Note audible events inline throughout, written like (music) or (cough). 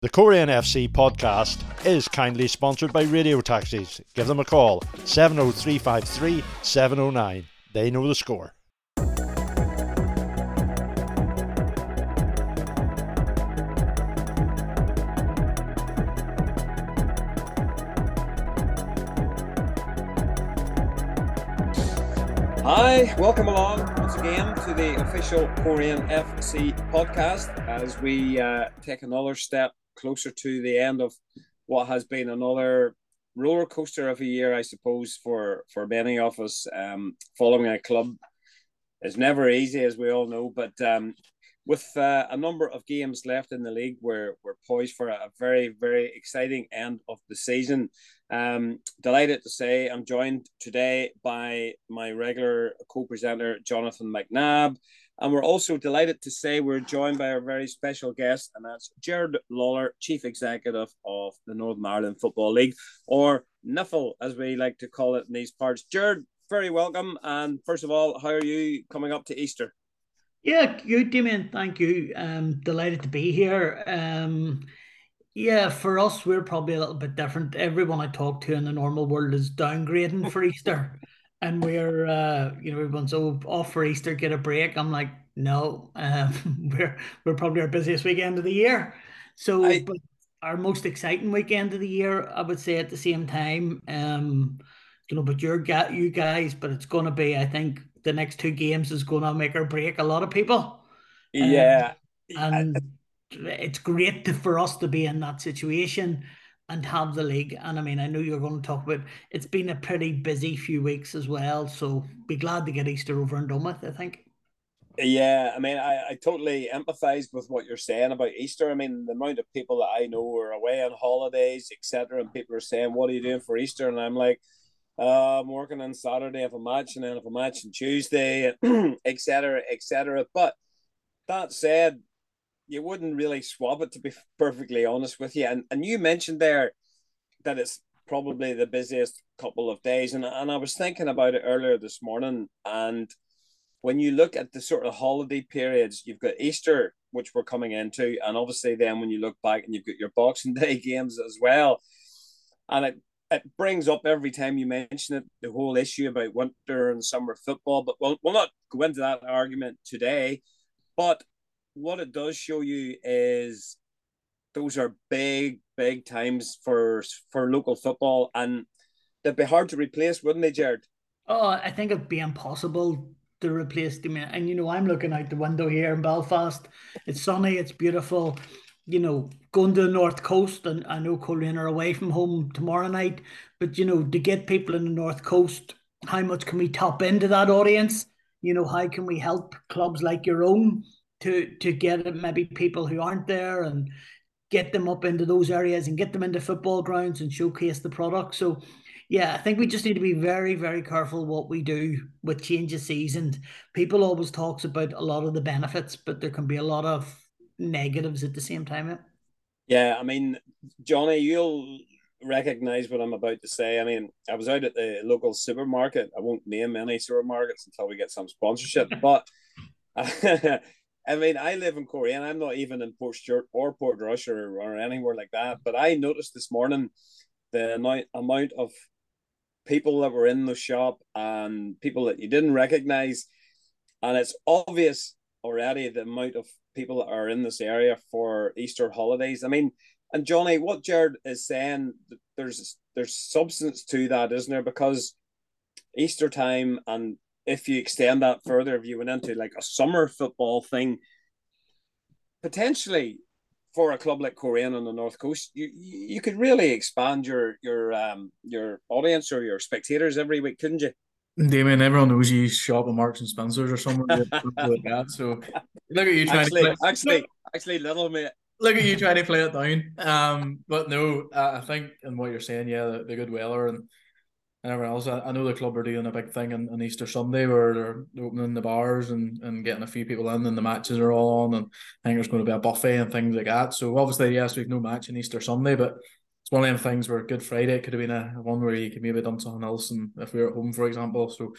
The Coleraine FC podcast is kindly sponsored by Radio Taxis. Give them a call 70353 709. They know the score. Hi, welcome along once again to the official Coleraine FC podcast as we uh, take another step closer to the end of what has been another roller coaster of a year, I suppose, for for many of us. Um, following a club is never easy, as we all know, but um, with uh, a number of games left in the league, we're we're poised for a very very exciting end of the season. Um, delighted to say I'm joined today by my regular co-presenter Jonathan McNabb. And we're also delighted to say we're joined by our very special guest, and that's Gerard Lawlor, Chief Executive of the Northern Ireland Football League, or NIFL, as we like to call it in these parts. Gerard, very welcome. And first of all, how are you coming up to Easter? Yeah, good, Damian. Thank you. Um, delighted to be here. Um, yeah, for us, we're probably a little bit different. Everyone I talk to in the normal world is downgrading for (laughs) Easter and we're uh, you know everyone's oh off for Easter, get a break. I'm like, no, um, (laughs) we're we're probably our busiest weekend of the year. So, I, our most exciting weekend of the year, I would say at the same time. Um, you know, but you're got you guys, but it's going to be, I think, the next two games is going to make or break a lot of people. Yeah, um, and I, it's great to, for us to be in that situation and have the league. And I mean, I know you're going to talk about it's been a pretty busy few weeks as well. So be glad to get Easter over and done with, I think. Yeah, I mean, I, I totally empathize with what you're saying about Easter. I mean, the amount of people that I know are away on holidays, etc., and people are saying, "What are you doing for Easter?" And I'm like, uh, "I'm working on Saturday of a match, and then of a match on Tuesday, (clears throat) etc., etc." But that said, you wouldn't really swap it to be (laughs) perfectly honest with you. And and you mentioned there that it's probably the busiest couple of days, and and I was thinking about it earlier this morning. And when you look at the sort of holiday periods, you've got Easter, which we're coming into, and obviously then when you look back and you've got your Boxing (laughs) Day games as well, and it it brings up every time you mention it the whole issue about winter and summer football. But we'll we'll not go into that argument today. But what it does show you is those are big, big times for for local football, and they'd be hard to replace, wouldn't they, Gerard? Oh, I think it'd be impossible to replace them. And you know, I'm looking out the window here in Belfast. It's sunny, it's beautiful. You know, going to the north coast, and I know Coleraine are away from home tomorrow night, but you know, to get people in the north coast, how much can we tap into that audience? You know, how can we help clubs like your own? To to get maybe people who aren't there and get them up into those areas and get them into football grounds and showcase the product. So yeah, I think we just need to be very, very careful what we do with change of season. People always talks about a lot of the benefits, but there can be a lot of negatives at the same time. Yeah, I mean, Johnny, you'll recognize what I'm about to say. I mean, I was out at the local supermarket. I won't name any supermarkets until we get some sponsorship, but (laughs) I mean, I live in Coleraine and I'm not even in Portstewart or Portrush or, or anywhere like that. But I noticed this morning the amount, amount of people that were in the shop and people that you didn't recognize. And it's obvious already the amount of people that are in this area for Easter holidays. I mean, and Johnny, what Gerard is saying, there's there's substance to that, isn't there? Because Easter time and if you extend that further, if you went into like a summer football thing, potentially for a club like Coleraine on the North Coast, you you could really expand your your um your audience or your spectators every week, couldn't you? Damian, everyone knows you shop at Marks and Spencers or somewhere like that. So look at you trying actually, to play, actually actually little mate. Look at you trying to play it down. Um, but no, I think and what you're saying, yeah, the, the good weather and and everyone else. I, I know the club are doing a big thing on, on Easter Sunday where they're opening the bars and, and getting a few people in, and the matches are all on. And I think there's going to be a buffet and things like that. So obviously, yes, we've no match on Easter Sunday, but it's one of them things where Good Friday could have been a one where you could maybe have done something else, and if we were at home, for example. So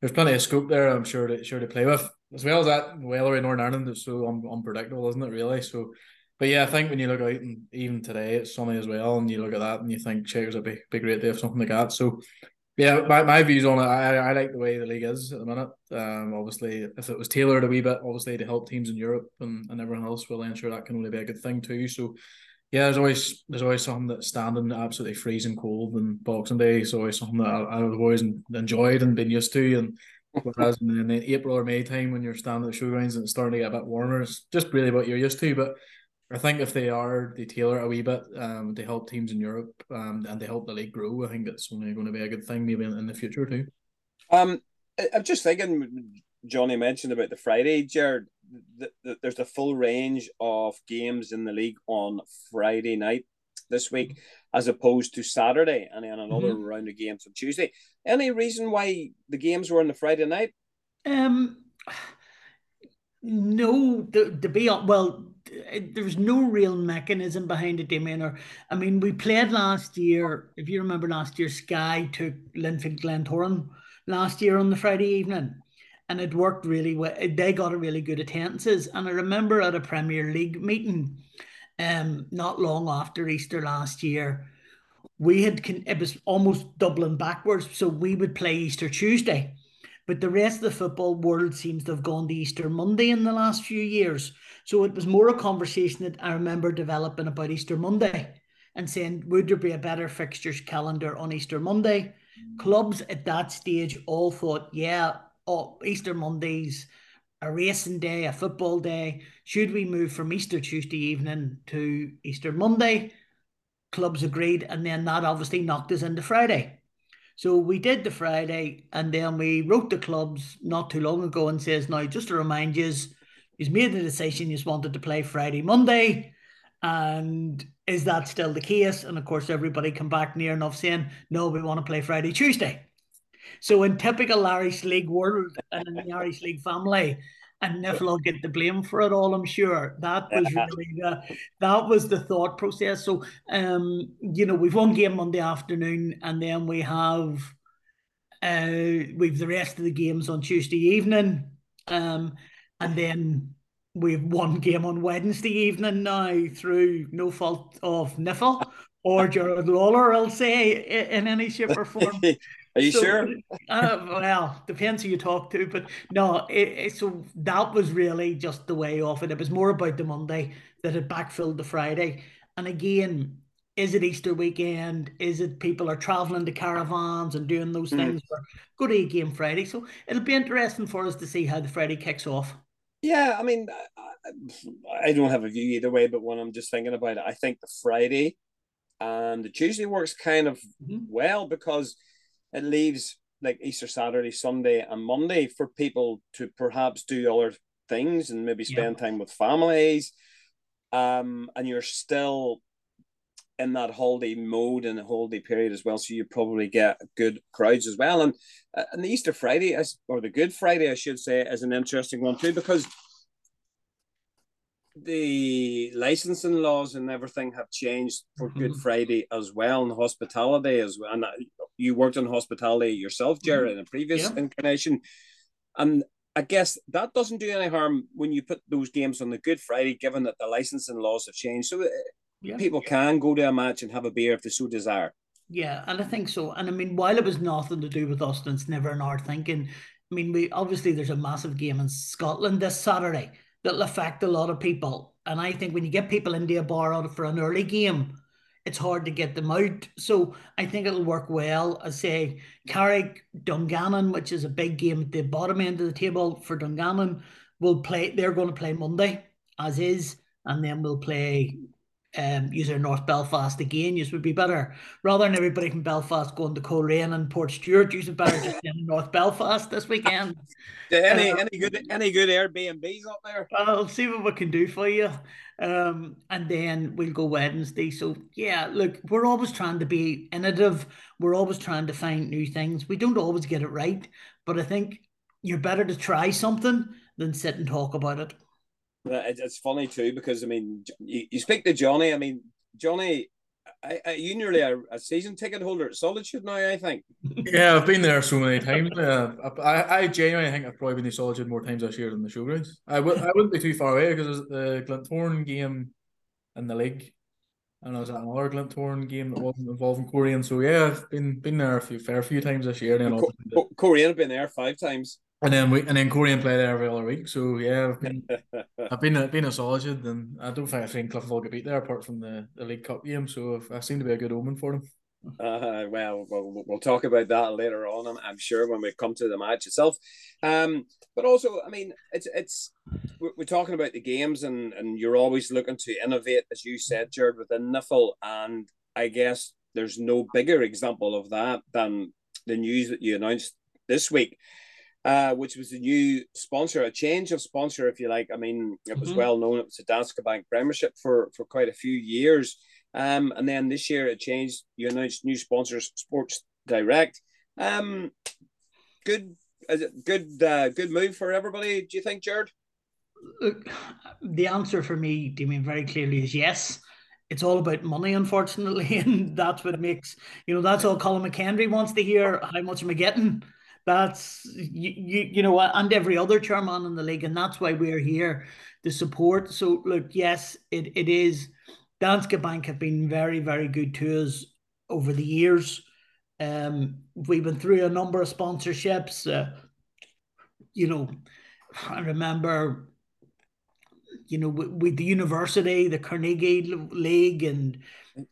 there's plenty of scope there. I'm sure to sure to play with as well as that. Weather in Northern Ireland is so un- unpredictable, isn't it? Really, so but yeah, I think when you look out and even today it's sunny as well, and you look at that and you think Checkers would be, be great to have something like that. So yeah, my, my views on it, I, I like the way the league is at the minute. Um, obviously, if it was tailored a wee bit, obviously to help teams in Europe and, and everyone else, well, I'm sure that can only be a good thing too. So yeah, there's always there's always something that's standing absolutely freezing cold and Boxing Day is always something that I, have always enjoyed and been used to. And whereas in the April or May time when you're standing at the showgrounds and it's starting to get a bit warmer, it's just really what you're used to. But I think if they are they tailor a wee bit um, to help teams in Europe um, and to help the league grow, I think it's only going to be a good thing maybe in, in the future too. Um, I'm just thinking, Johnny mentioned about the Friday, Gerard the, the, there's a full range of games in the league on Friday night this week, as opposed to Saturday, and then another mm-hmm. round of games on Tuesday. Any reason why the games were on the Friday night? Um, (sighs) no, to, to be well, there's no real mechanism behind it, Damian. Or I mean, we played last year. If you remember last year, Sky took Linfield Glentoran last year on the Friday evening and it worked really well. They got a really good attendances. And I remember at a Premier League meeting, um, not long after Easter last year, we had it was almost doubling backwards. So we would play Easter Tuesday, but the rest of the football world seems to have gone to Easter Monday in the last few years. So it was more a conversation that I remember developing about Easter Monday and saying, would there be a better fixtures calendar on Easter Monday? Clubs at that stage all thought, yeah, oh, Easter Mondays, a racing day, a football day. Should we move from Easter Tuesday evening to Easter Monday? Clubs agreed, and then that obviously knocked us into Friday. So we did the Friday, and then we wrote the clubs not too long ago and says, now just to remind you, he's made the decision he's wanted to play Friday, Monday. And is that still the case? And of course, everybody come back near enough saying, no, we want to play Friday, Tuesday. So in typical Irish League world and in the Irish League family, and NIFL will get the blame for it all, I'm sure. That was really the that was the thought process. So um, you know, we've one game Monday afternoon and then we have uh we've the rest of the games on Tuesday evening. Um and then we've one game on Wednesday evening now through no fault of NIFL or Gerard Lawlor, I'll say, in any shape or form. (laughs) Are you so, sure? uh, well, depends who you talk to, but no. It, it, so that was really just the way off it. It was more about the Monday that had backfilled the Friday. And again, is it Easter weekend? Is it people are traveling to caravans and doing those mm. things? For, go to a game Friday. So it'll be interesting for us to see how the Friday kicks off. Yeah, I mean, I, I don't have a view either way, but when I'm just thinking about it, I think the Friday and the Tuesday works kind of mm-hmm. well because it leaves like Easter Saturday, Sunday, and Monday for people to perhaps do other things and maybe spend yeah. time with families. Um, and you're still in that holiday mode and the holiday period as well, so you probably get good crowds as well. And uh, and the Easter Friday is, or the Good Friday, I should say, is an interesting one too because the licensing laws and everything have changed for mm-hmm. Good Friday as well, and hospitality as well. And you worked in hospitality yourself, Gerard, mm-hmm. in a previous yeah. incarnation, and I guess that doesn't do any harm when you put those games on the Good Friday, given that the licensing laws have changed, so uh, yeah. people can go to a match and have a beer if they so desire. Yeah, and I think so. And I mean, while it was nothing to do with us, and it's never in our thinking. I mean, we obviously there's a massive game in Scotland this Saturday that'll affect a lot of people. And I think when you get people into a bar out for an early game, it's hard to get them out. So I think it'll work well. I say Carrick Dungannon, which is a big game at the bottom end of the table for Dungannon, will play. They're going to play Monday as is, and then we'll play um, user North Belfast again, you would be better rather than everybody from Belfast going to Coleraine and Portstewart. You would better just in North Belfast this weekend. (laughs) any uh, any good any good Airbnbs up there? I'll see what we can do for you. Um, and then we'll go Wednesday. So yeah, look, we're always trying to be innovative. We're always trying to find new things. We don't always get it right, but I think you're better to try something than sit and talk about it. It's funny too because I mean, you, you speak to Johnny. I mean, Johnny, I, I, you nearly a, a, season ticket holder at Solitude now. I think. Yeah, I've been there so many times. Uh, I, I genuinely think I've probably been to Solitude more times this year than the showgrounds. I w- I wouldn't be too far away because the Glentoran game in the league. And I was at another Glentoran game that wasn't involving Coleraine. So yeah, I've been been there a few fair few times this year. And Co- Coleraine have been there five times. And then we and then Coleraine play there every other week. So yeah, I've been (laughs) I've been a, been a solid, and I don't think I've seen Cliftonville get beat there apart from the, the League Cup game. So i've seem to be a good omen for them. Uh, well, well, we'll talk about that later on. I'm, I'm sure when we come to the match itself. Um, but also, I mean, it's it's we're, talking about the games, and and you're always looking to innovate, as you said, Gerard, within NIFL, and I guess there's no bigger example of that than the news that you announced this week uh, which was a new sponsor, a change of sponsor, if you like. I mean, it was mm-hmm. well known. It was a Danske Bank Premiership for for quite a few years, um, and then this year it changed. You announced new sponsors, Sports Direct. Um, good, good, uh, good move for everybody. Do you think, Gerard? Look, the answer for me, do you mean very clearly, is yes it's all about money, unfortunately, (laughs) and that's what makes you know that's all Colin McKendry wants to hear. How much am I getting? That's you, you, you know, and every other chairman in the league, and that's why we're here to support. So look, yes, it, it is. Danske Bank have been very, very good to us over the years. Um, we've been through a number of sponsorships. Uh, you know, I remember, you know, with, with the university, the Carnegie League, and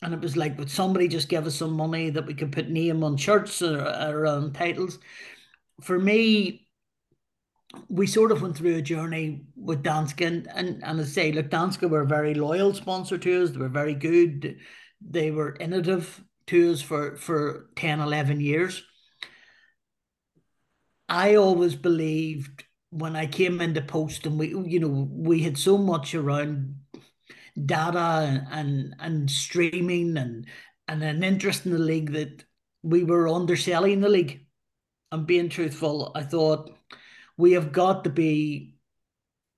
and it was like, would somebody just give us some money that we could put name on shirts or, or on titles? For me, we sort of went through a journey with Danske, and, and, and I say, look, Danske were a very loyal sponsor to us. They were very good. They were innovative to us for, for 10, 11 years. I always believed when I came into post and we, you know, we had so much around data and, and, streaming and, and an interest in the league that we were underselling the league I'm being truthful. I thought we have got to be.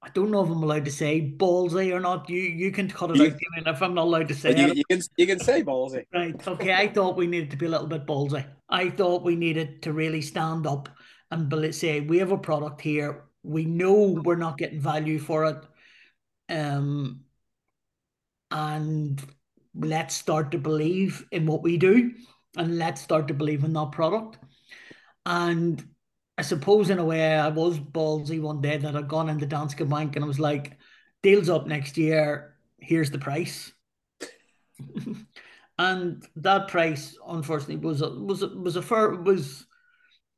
I don't know if I'm allowed to say ballsy or not. You you can cut it you, out if I'm not allowed to say you, you, can you can say ballsy. Right. Okay. I thought we needed to be a little bit ballsy. I thought we needed to really stand up and say we have a product here. We know we're not getting value for it. Um, and let's start to believe in what we do, and let's start to believe in that product. And I suppose in a way I was ballsy one day that I'd gone into Danske Bank and I was like, deal's up next year, here's the price. (laughs) and that price unfortunately was a, was a, was a fair was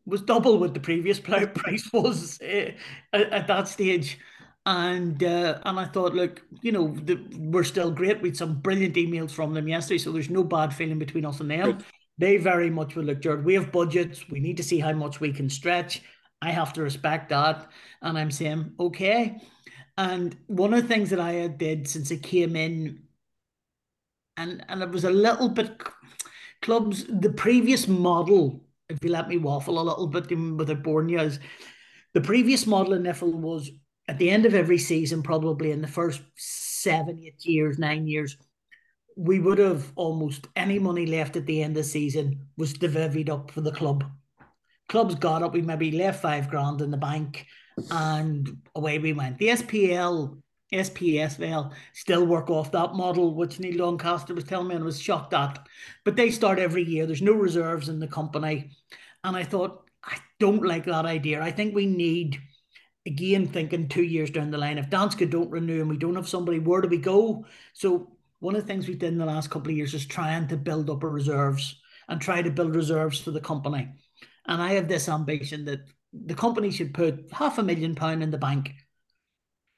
was double what the previous (laughs) price was uh, at, at, that stage and uh, and I thought, look, you know, the, we're still great. We had some brilliant emails from them yesterday, so there's no bad feeling between us and them they very much will look, Gerard, we have budgets. We need to see how much we can stretch. I have to respect that. And I'm saying, okay. And one of the things that I did since I came in, and, and it was a little bit clubs, the previous model, if you let me waffle a little bit with it born you, is the previous model in NIFL was at the end of every season, probably in the first seven, eight years, nine years, we would have almost any money left at the end of the season was divvied up for the club. Clubs got up, we maybe left five grand in the bank, and away we went. The SPL, SPFL still work off that model, which Neil Doncaster was telling me and was shocked at. But they start every year. There's no reserves in the company. And I thought, I don't like that idea. I think we need again thinking two years down the line, if Danske don't renew and we don't have somebody, where do we go? So one of the things we did in the last couple of years is trying to build up our reserves and try to build reserves for the company. And I have this ambition that the company should put half a million pound in the bank.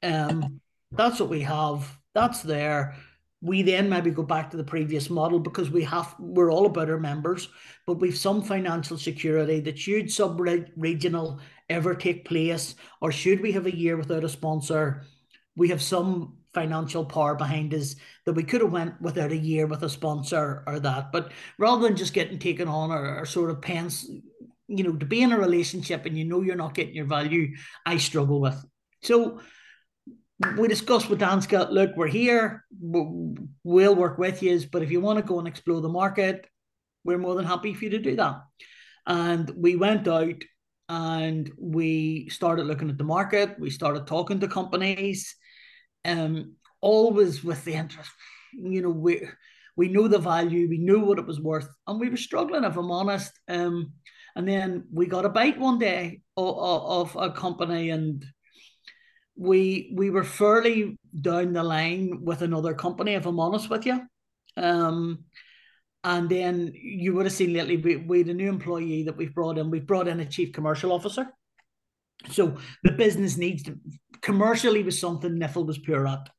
Um, that's what we have. That's there. We then maybe go back to the previous model because we have we're all about our members, but we've some financial security that should sub regional ever take place, or should we have a year without a sponsor, we have some financial power behind us that we could have went without a year with a sponsor or that. But rather than just getting taken on or, or sort of pens, you know, to be in a relationship and you know you're not getting your value, I struggle with. So we discussed with Danske, look, we're here, we'll work with you, but if you want to go and explore the market, we're more than happy for you to do that. And we went out and we started looking at the market, we started talking to companies um, always with the interest. You know, we we know the value, we knew what it was worth, and we were struggling, if I'm honest. Um, and then we got a bite one day of, of a company, and we we were fairly down the line with another company, if I'm honest with you. Um, and then you would have seen lately we, we had a new employee that we've brought in. We've brought in a chief commercial officer. So the business needs to commercially was something NIFL was pure at.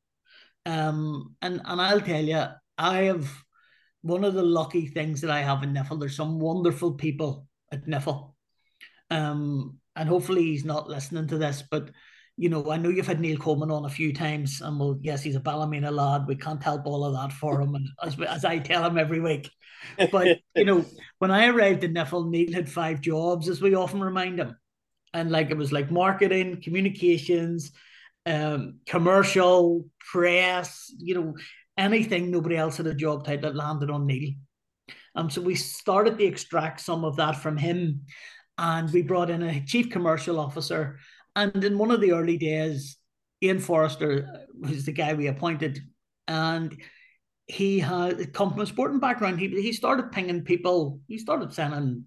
Um, and and I'll tell you, I have one of the lucky things that I have in NIFL. There's some wonderful people at NIFL. Um, and hopefully he's not listening to this, but you know, I know you've had Neil Coleman on a few times, and well, yes, he's a Ballymena lad. We can't help all of that for him, and as, as I tell him every week. But (laughs) you know, when I arrived in NIFL, Neil had five jobs, as we often remind him, and like it was like marketing, communications, um, commercial, press, you know, anything nobody else had a job title that landed on Neil. Um, so we started to extract some of that from him, and we brought in a chief commercial officer and in one of the early days, Ian Forrester was the guy we appointed, and he had come from a sporting background. He he started pinging people. He started sending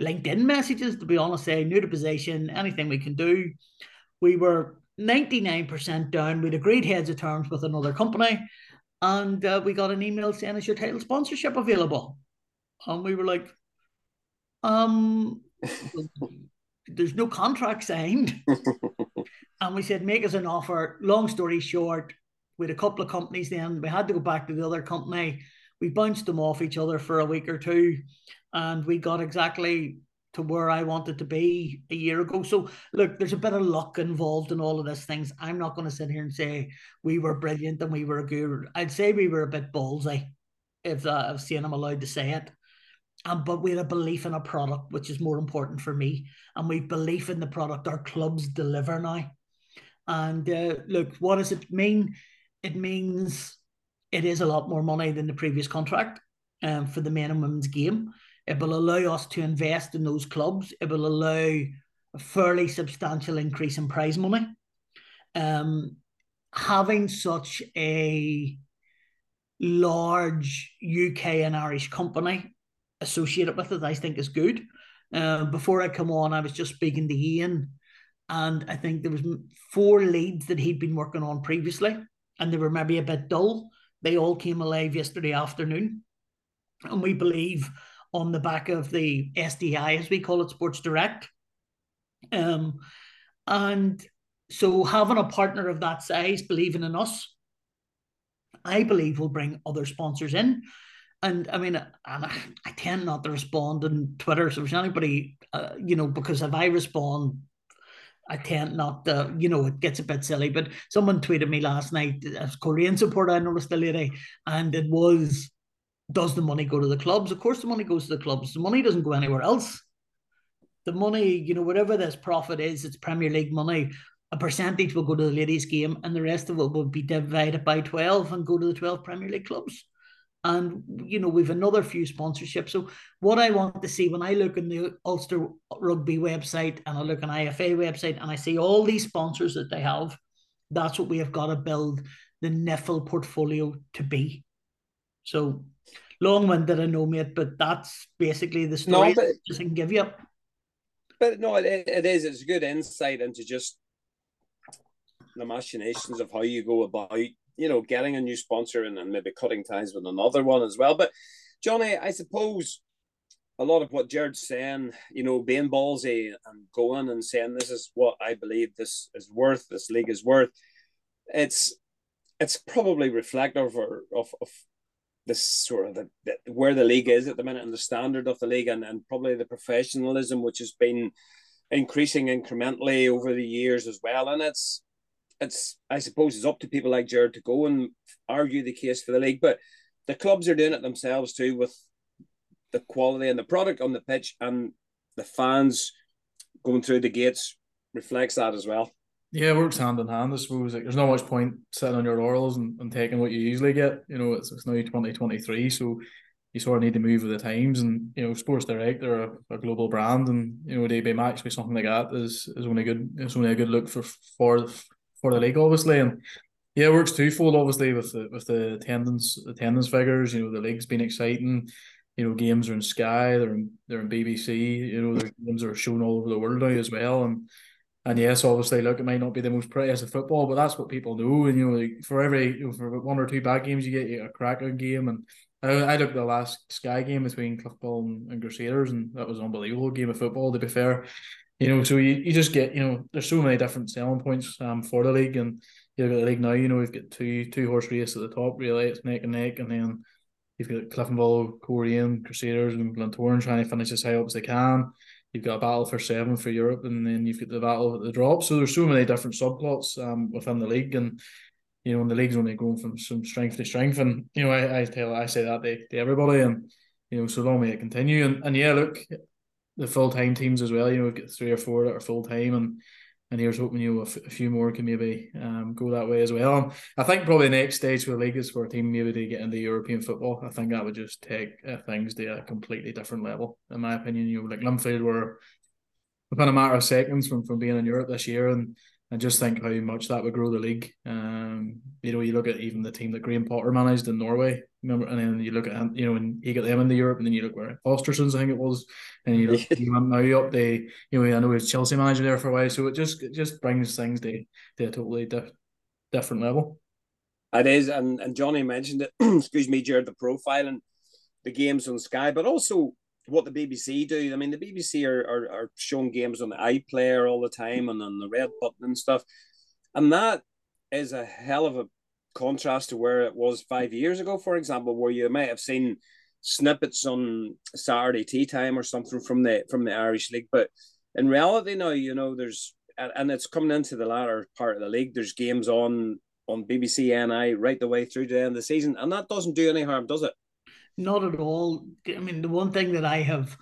LinkedIn messages. To be honest, say new to position, anything we can do. We were ninety nine percent down. We'd agreed heads of terms with another company, and uh, we got an email saying, "Is your title sponsorship available?" And we were like, "Um." there's no contract signed. (laughs) and we said, make us an offer. Long story short, we had a couple of companies then. We had to go back to the other company. We bounced them off each other for a week or two, and we got exactly to where I wanted to be a year ago. So look, there's a bit of luck involved in all of these things. I'm not going to sit here and say we were brilliant and we were good. I'd say we were a bit ballsy, if uh, if I'm allowed to say it. Um, but we had a belief in a product, which is more important for me. And we belief in the product our clubs deliver now. And uh, look, what does it mean? It means it is a lot more money than the previous contract um, for the men and women's game. It will allow us to invest in those clubs. It will allow a fairly substantial increase in prize money. Um, having such a large UK and Irish company associated with it, I think is good. Uh, before I come on, I was just speaking to Ian, and I think there was four leads that he'd been working on previously, and they were maybe a bit dull. They all came alive yesterday afternoon, and we believe on the back of the SDI, as we call it, Sports Direct. Um, and so having a partner of that size believing in us, I believe will bring other sponsors in. And I mean, and I, I tend not to respond on Twitter. So if anybody, uh, you know, because if I respond, I tend not to, you know, it gets a bit silly. But someone tweeted me last night uh, as Coleraine supporter, I noticed the lady, and it was, does the money go to the clubs? Of course, the money goes to the clubs. The money doesn't go anywhere else. The money, you know, whatever this profit is, it's Premier League money. A percentage will go to the ladies' game, and the rest of it will be divided by 12 and go to the 12 Premier League clubs and you know we've another few sponsorships. So what I want to see when I look in the Ulster Rugby website and I look on IFA website and I see all these sponsors that they have, that's what we have got to build the NIFL portfolio to be. So long-winded, I know, mate, but that's basically the story no, but, just I can give you. But no, it, it is. It's a good insight into just the machinations of how you go about you know, getting a new sponsor and, maybe cutting ties with another one as well. But Johnny, I suppose a lot of what Gerard's saying, you know, being ballsy and going and saying this is what I believe this is worth, this league is worth. It's it's probably reflective of of, of this sort of the, the, where the league is at the minute and the standard of the league and, and probably the professionalism which has been increasing incrementally over the years as well. And it's it's I suppose it's up to people like Gerard to go and argue the case for the league, but the clubs are doing it themselves too with the quality and the product on the pitch and the fans going through the gates reflects that as well. Yeah, it works hand in hand. I suppose like, there's not much point sitting on your laurels and, and taking what you usually get. You know, it's, it's now 2023, so you sort of need to move with the times. And you know, Sports Direct they're a, a global brand, and you know, DB Max with something like that is is only good. It's only a good look for for for the league, obviously. And Yeah, it works twofold. Obviously, with the with the attendance attendance figures, you know, the league's been exciting. You know, games are in Sky, they're in they're in BBC. You know, the games are shown all over the world now as well. And and yes, obviously, look, it might not be the most prettiest of football, but that's what people know. And you know, like for every you know, for one or two bad games, you get, a cracking game. And I, I looked at the last Sky game between Cliftonville and, and Crusaders, and that was an unbelievable game of football. To be fair, you know, so you, you just get you know, there's so many different selling points um for the league, and you look at the league now. You know, we've got two two horse race at the top. Really, it's neck and neck, and then you've got Cliftonville, Coleraine, Crusaders, and Glentoran trying to finish as high up as they can. You've got a battle for seven for Europe, and then you've got the battle at the drop. So there's so many different subplots um, within the league, and you know, and the league's only going from some strength to strength. And you know, I, I tell I say that to, to everybody, and you know, so long may it continue. And and yeah, look, the full time teams as well. You know, we've got three or four that are full time, and and here's hoping you know, a, f- a few more can maybe um, go that way as well. And I think probably the next stage for the league is for a team maybe to get into European football. I think that would just take uh, things to a completely different level, in my opinion. You know, like Linfield were within a matter of seconds from, from being in Europe this year, and and just think how much that would grow the league. Um, you know, you look at even the team that Graham Potter managed in Norway, remember, and then you look at you know, and he got them into Europe, and then you look where Fosterson's, I think it was, and you look (laughs) you now up the, you know, I know he was Chelsea manager there for a while, so it just it just brings things to, to a totally di- different level. It is, and and Johnny mentioned it. (clears throat) excuse me, Gerard, the profiling the games on Sky, but also what the BBC do. I mean, the BBC are, are, are showing games on the iPlayer all the time and on the red button and stuff. And that is a hell of a contrast to where it was five years ago, for example, where you might have seen snippets on Saturday tea time or something from the from the Irish League. But in reality now, you know, there's and it's coming into the latter part of the league. There's games on on BBC NI right the way through to the end of the season, and that doesn't do any harm, does it? Not at all. I mean, the one thing that I have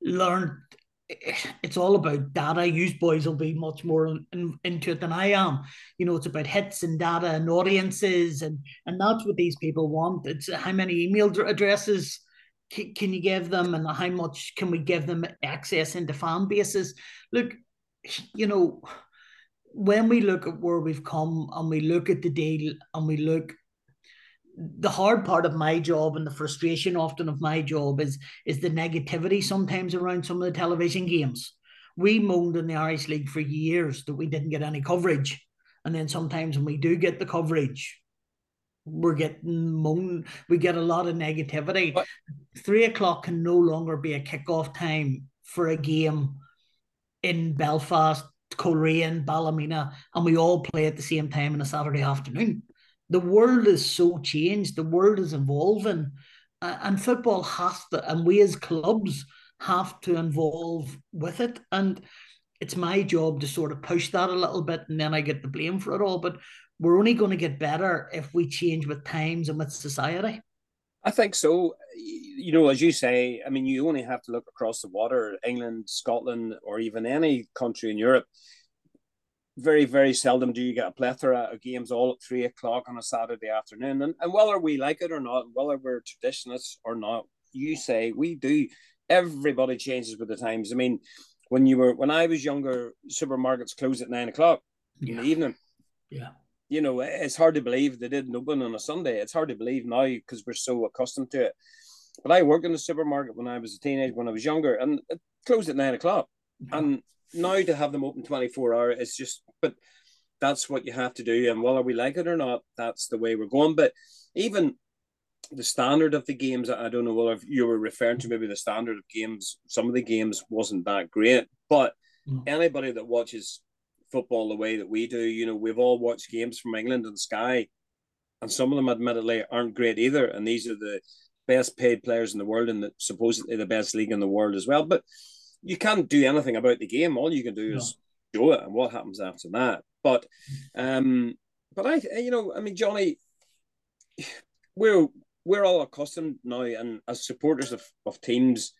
learned, eh, it's all about data. Use boys will be much more in, in, into it than I am. You know, it's about hits and data and audiences, and and that's what these people want. It's how many email addresses can, can you give them, and how much can we give them access into fan bases? Look, you know when we look at where we've come and we look at the deal and we look the hard part of my job and the frustration often of my job is is the negativity sometimes around some of the television games. We moaned in the Irish League for years that we didn't get any coverage. And then sometimes when we do get the coverage, we're getting moan, we get a lot of negativity. But, Three o'clock can no longer be a kickoff time for a game in Belfast, Coleraine, Ballymena, and we all play at the same time on a Saturday afternoon the world is so changed, the world is evolving, uh, and football has to, and we as clubs have to involve with it. And it's my job to sort of push that a little bit, and then I get the blame for it all. But we're only going to get better if we change with times and with society. I think so. You know, as you say, I mean, you only have to look across the water, England, Scotland, or even any country in Europe very, very seldom do you get a plethora of games all at three o'clock on a Saturday afternoon. And, and whether we like it or not, whether we're traditionalists or not, you say we do. Everybody changes with the times. I mean, when you were when I was younger, supermarkets closed at nine o'clock yeah. in the evening. Yeah. You know, it's hard to believe they didn't open on a Sunday. It's hard to believe now because we're so accustomed to it. But I worked in the supermarket when I was a teenager, when I was younger, and it closed at nine o'clock. Yeah. And now to have them open 24 hour it's just but that's what you have to do. And whether we like it or not that's the way we're going. But even the standard of the games i don't know whether you were referring to maybe the standard of games some of the games wasn't that great but mm. anybody that watches football the way that we do you know we've all watched games from england and sky and some of them admittedly aren't great either. And these are the best paid players in the world and the, supposedly the best league in the world as well. But you can't do anything about the game. All you can do is no. show it, and what happens after that. But, um, but I, you know, I mean, Johnny, we're we're all accustomed now, and as supporters of, of teams,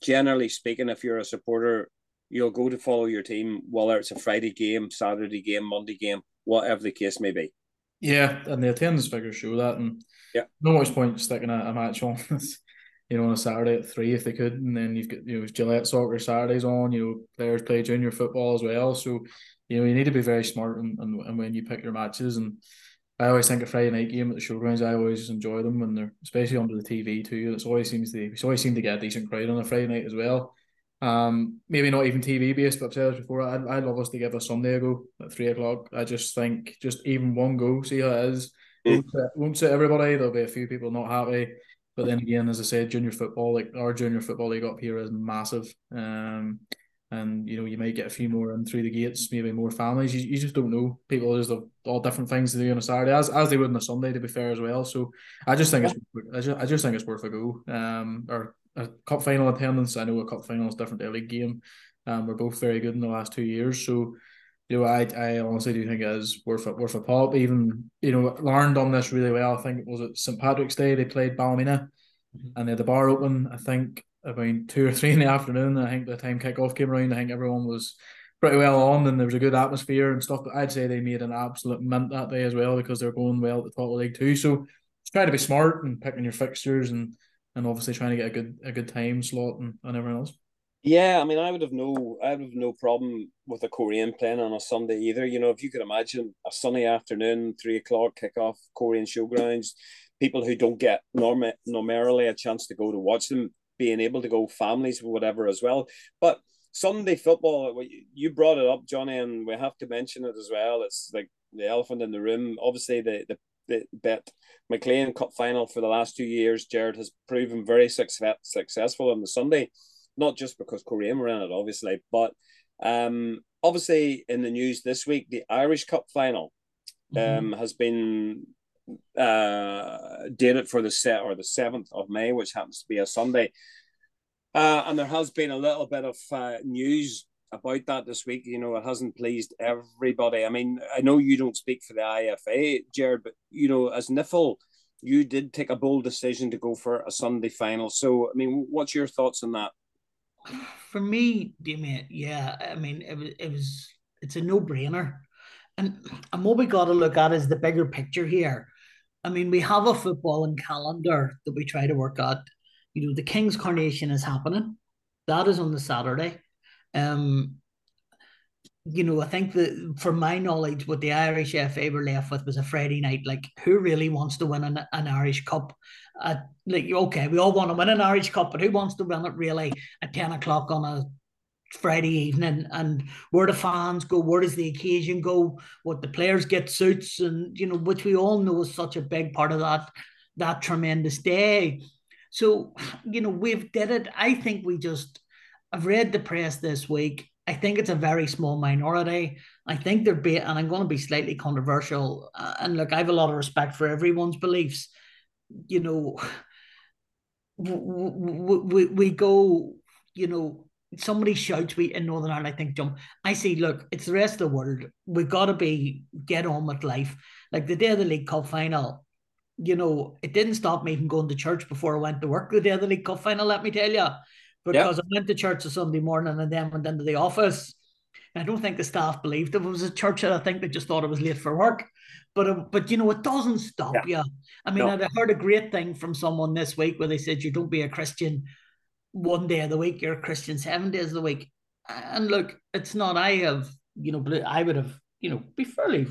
generally speaking, if you're a supporter, you'll go to follow your team, whether it's a Friday game, Saturday game, Monday game, whatever the case may be. Yeah, and the attendance figures show that, and yeah, no much point sticking a, a match on (laughs) you know, on a Saturday at three if they could, and then you've got you know Gillette soccer Saturdays on. You know, players play junior football as well, so you know you need to be very smart and, and, and when you pick your matches and I always think a Friday night game at the showgrounds. I always enjoy them when they're especially under the TV too. It's always seems to we always seem to get a decent crowd on a Friday night as well. Um, maybe not even TV based, but I've said this before. I'd, I'd love us to give a Sunday a go at three o'clock. I just think just even one go, see how it is. Mm. Won't, sit, won't sit everybody. There'll be a few people not happy. But then again, as I said, junior football, like our junior football league up here is massive. Um, and you know you might get a few more in through the gates, maybe more families. You, you just don't know. People just have all different things to do on a Saturday, as as they would on a Sunday, to be fair as well. So I just think it's I just, I just think it's worth a go. Um, or a cup final attendance. I know a cup final is different to a league game. Um, we're both very good in the last two years, so you know, I, I honestly do think it is worth it, worth a pop. Even you know, Larne done this really well. I think it was at St Patrick's Day they played Ballymena, mm-hmm. and they had the bar open. I think about two or three in the afternoon. I think the time kickoff came around, I think everyone was pretty well on, and there was a good atmosphere and stuff. But I'd say they made an absolute mint that day as well because they're going well at the top of the league too. So try to be smart and picking your fixtures and and obviously trying to get a good a good time slot and, and everything else. Yeah, I mean, I would have no, I would have no problem with a Coleraine playing on a Sunday either. You know, if you could imagine a sunny afternoon, three o'clock kickoff, Coleraine showgrounds, people who don't get norm normally a chance to go to watch them being able to go families or whatever as well. But Sunday football, you brought it up, Johnny, and we have to mention it as well. It's like the elephant in the room. Obviously, the the, the bet Maclean Cup final for the last two years, Gerard has proven very success, successful on the Sunday, not just because Coleraine were in it, obviously, but um, obviously in the news this week, the Irish Cup final um, has been uh, dated for the set or the 7th of May, which happens to be a Sunday. Uh, and there has been a little bit of uh, news about that this week. You know, it hasn't pleased everybody. I mean, I know you don't speak for the IFA, Gerard, but you know, as NIFL, you did take a bold decision to go for a Sunday final. So, I mean, what's your thoughts on that? (sighs) For me, Damian, yeah, I mean, it was, it was, it's a no brainer. And, and what we got to look at is the bigger picture here. I mean, we have a footballing calendar that we try to work out. You know, the King's Coronation is happening. That is on the Saturday. Um, you know, I think that from my knowledge, what the Irish FA were left with was a Friday night. Like, who really wants to win an, an Irish Cup? At, like, okay, we all want to win an Irish Cup, but who wants to win it really at 10 o'clock on a Friday evening and where the fans go, where does the occasion go, what the players get suits, and you know, which we all know is such a big part of that that tremendous day. So, you know, we've did it. I think we just I've read the press this week. I think it's a very small minority. I think they're be, and I'm going to be slightly controversial. Uh, and look, I have a lot of respect for everyone's beliefs. You know, we, we, we go, you know, somebody shouts we in Northern Ireland, I think jump. I see, look, it's the rest of the world. We've got to be get on with life. Like the day of the League Cup final, you know, it didn't stop me from going to church before I went to work the day of the League Cup final, let me tell you. Because yep. I went to church a Sunday morning and then went into the office. I don't think the staff believed it was a church. I think they just thought it was late for work. But uh, but you know it doesn't stop yeah. you. I mean, no. I heard a great thing from someone this week where they said you don't be a Christian one day of the week, you're a Christian seven days of the week. And look, it's not, I have, you know, I would have, you know, be fairly,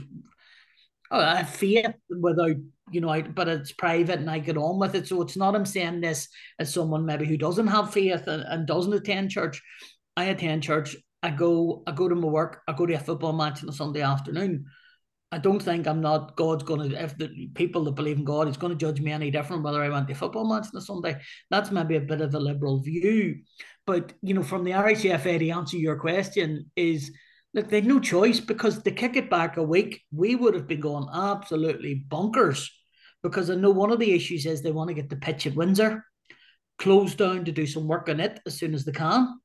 Oh, I have faith without, you know, but it's private and I get on with it. So it's not, I'm saying this as someone maybe who doesn't have faith and, and doesn't attend church. I attend church. I go, I go to my work. I go to a football match on a Sunday afternoon. I don't think I'm not God's going to if the people that believe in God is going to judge me any different whether I went to a football match on a Sunday. That's maybe a bit of a liberal view, but you know, from the FA to answer your question is look, they had no choice because to kick it back a week, we would have been going absolutely bonkers because I know one of the issues is they want to get the pitch at Windsor closed down to do some work on it as soon as they can.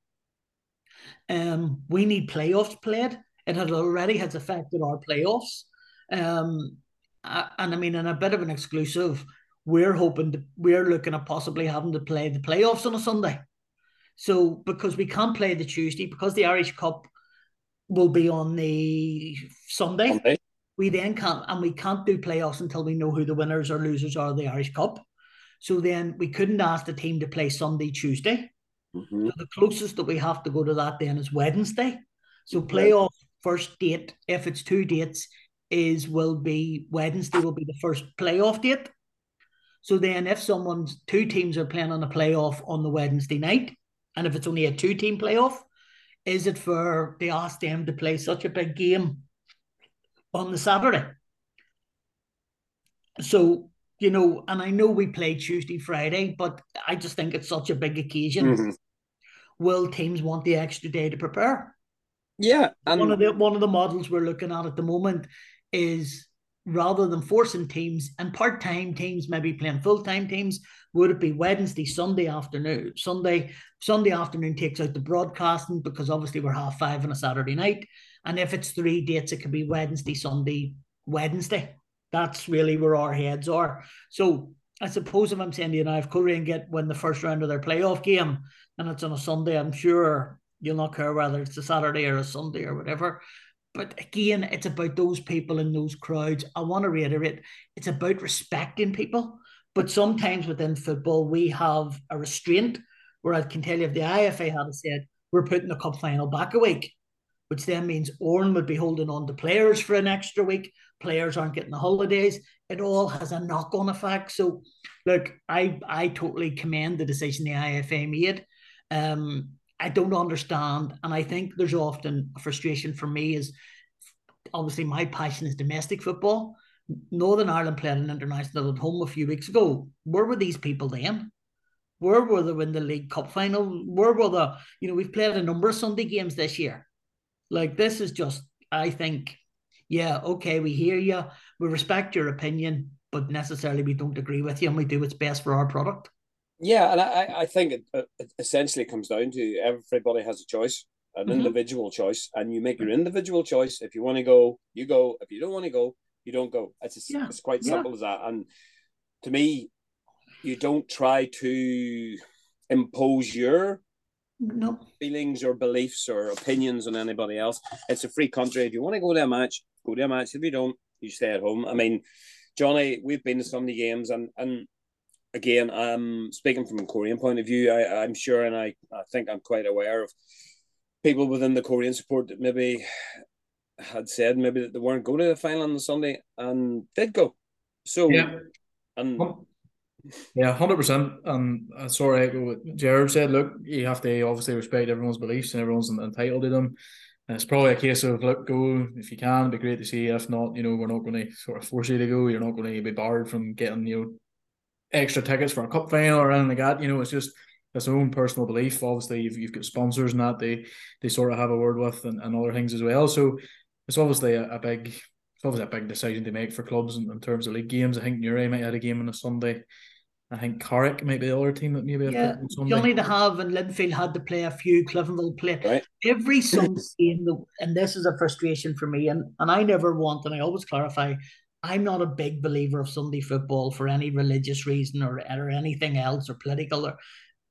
Um, we need playoffs played. It had already has affected our playoffs. Um, and I mean, in a bit of an exclusive, we're hoping to, we're looking at possibly having to play the playoffs on a Sunday. So because we can't play the Tuesday, because the Irish Cup will be on the Sunday, Sunday. we then can't and we can't do playoffs until we know who the winners or losers are of the Irish Cup. So then we couldn't ask the team to play Sunday, Tuesday. Mm-hmm. So the closest that we have to go to that then is Wednesday. So playoff first date, if it's two dates, is will be Wednesday will be the first playoff date. So then, if someone's two teams are playing on a playoff on the Wednesday night, and if it's only a two team playoff, is it for they ask them to play such a big game on the Saturday? So, you know, and I know we play Tuesday, Friday, but I just think it's such a big occasion. Mhm. Will teams want the extra day to prepare? Yeah, and one of the one of the models we're looking at at the moment is rather than forcing teams and part-time teams maybe playing full-time teams would it be wednesday sunday afternoon sunday sunday afternoon takes out the broadcasting because obviously we're half five on a saturday night and if it's three dates it could be wednesday sunday wednesday. That's really where our heads are. So i suppose if i'm saying to you now Coleraine get win the first round of their playoff game and it's on a sunday i'm sure you'll not care whether it's a saturday or a sunday or whatever but again, it's about those people in those crowds. I want to reiterate it's about respecting people. But sometimes within football, we have a restraint where I can tell you if the IFA had said, we're putting the cup final back a week, which then means Oran would be holding on to players for an extra week. Players aren't getting the holidays. It all has a knock on effect. So, look, I, I totally commend the decision the IFA made. Um, I don't understand. And I think there's often a frustration for me is obviously my passion is domestic football. Northern Ireland played an international at home a few weeks ago. Where were these people then? Where were they in the League Cup final? Where were the, you know, we've played a number of Sunday games this year. Like, this is just, I think, yeah, okay, we hear you. We respect your opinion, but necessarily we don't agree with you and we do what's best for our product. Yeah, and I, I think it, it essentially comes down to everybody has a choice, an Mhm. individual choice, and you make your individual choice. If you want to go, you go. If you don't want to go, you don't go. It's Yeah, it's quite yeah. simple as that. And to me, you don't try to impose your No. feelings or beliefs or opinions on anybody else. It's a free country. If you want to go to a match, go to a match. If you don't, you stay at home. I mean, Johnny, we've been to so many games, and and again, I'm speaking from a Coleraine point of view. I, I'm sure, and I, I think I'm quite aware of people within the Coleraine support that maybe had said maybe that they weren't going to the final on the Sunday and did go. So Yeah. and Yeah, hundred percent. And uh, sorry, what Gerard said. Look, you have to obviously respect everyone's beliefs and everyone's entitled to them. And it's probably a case of look, go if you can. It'd be great to see. If not, you know, we're not going to sort of force you to go. You're not going to be barred from getting you know extra tickets for a cup final or anything like that. You know, it's just it's own personal belief. Obviously, you've, you've got sponsors and that they they sort of have a word with and, and other things as well. So it's obviously a, a big it's obviously a big decision to make for clubs in, in terms of league games. I think Newry might have had a game on a Sunday. I think Carrick might be the other team that maybe have Yeah, put on Sunday. Johnny to have and Linfield had to play a few. Cliftonville played Right. every Sunday game. And this is a frustration for me. And and I never want, and I always clarify, I'm not a big believer of Sunday football for any religious reason or or anything else or political. Or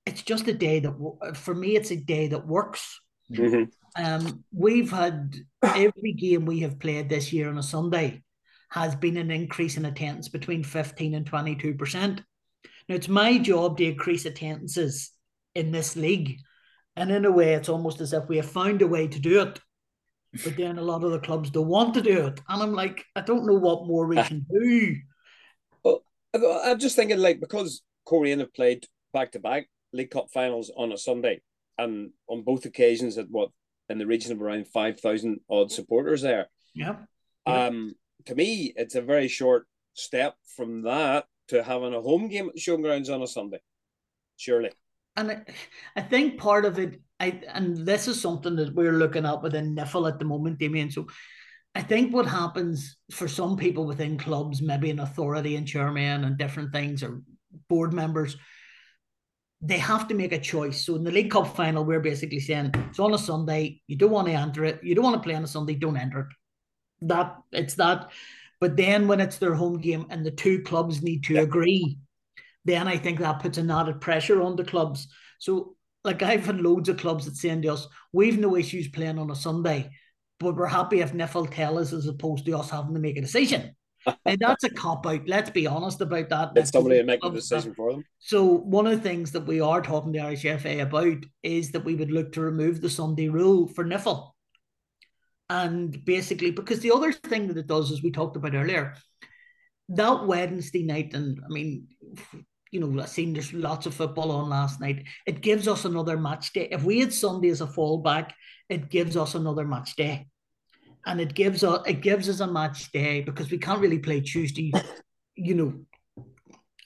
it's just a day that for me, it's a day that works. Mhm. Um, we've had every game we have played this year on a Sunday has been an increase in attendance between 15 and 22 percent. Now it's my job to increase attendances in this league. And in a way, it's almost as if we have found a way to do it. But then a lot of the clubs don't want to do it. And I'm like, I don't know what more we can do. I'm just thinking, like, because Coleraine have played back to back League Cup finals on a Sunday, and on both occasions at what in the region of around five thousand odd supporters there. Yeah. Um, to me, it's a very short step from that to having a home game at the showgrounds on a Sunday. Surely, And I, I think part of it, I and this is something that we're looking at within NIFL at the moment, Damian. So I think what happens for some people within clubs, maybe an authority and chairman and different things or board members, they have to make a choice. So in the League Cup final, we're basically saying it's on a Sunday, you don't want to enter it, you don't want to play on a Sunday, don't enter it. That it's that. But then when it's their home game and the two clubs need to Yeah. agree, then I think that puts an added pressure on the clubs. So, like I've had loads of clubs that saying to us, we've no issues playing on a Sunday, but we're happy if NIFL tell us as opposed to us having to make a decision. and that's a cop out. Let's be honest about that. let somebody make the decision for them. so one of the things that we are talking to Irish FA about is that we would look to remove the Sunday rule for NIFL. And basically, because the other thing that it does, as we talked about earlier, that Wednesday night, and I mean, you know, I've seen there's lots of football on last night. It gives us another match day. If we had Sunday as a fallback, it gives us another match day. And it gives us it gives us a match day because we can't really play Tuesday, you know.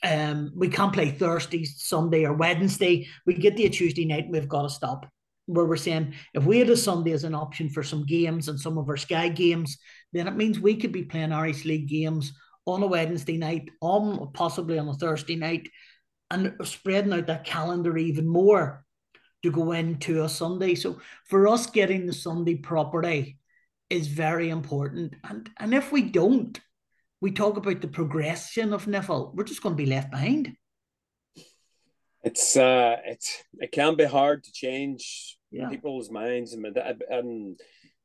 Um, we can't play Thursday, Sunday, or Wednesday. We get the Tuesday night, and we've got to stop. Where we're saying if we had a Sunday as an option for some games and some of our Sky games, then it means we could be playing Irish League games on a Wednesday night, on possibly on a Thursday night, and spreading out that calendar even more to go into a Sunday. So for us, getting the Sunday property is very important. And and if we don't, we talk about the progression of NIFL, we're just going to be left behind. It's uh, it's it can be hard to change Yeah. people's minds, and and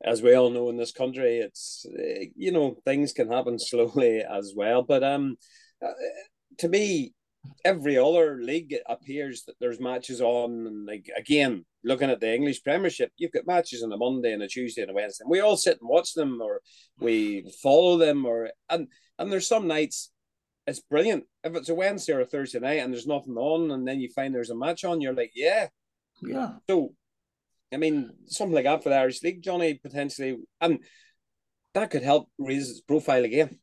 as we all know in this country, it's uh, you know things can happen (laughs) slowly as well. But um, uh, to me, every other league it appears that there's matches on, and like again, looking at the English Premiership, you've got matches on a Monday and a Tuesday and a Wednesday. And we all sit and watch them, or we follow them, or and and there's some nights it's brilliant. If it's a Wednesday or a Thursday night and there's nothing on, and then you find there's a match on, you're like, yeah. Yeah. So, I mean, something like that for the Irish League, Johnny, potentially, and that could help raise its profile again.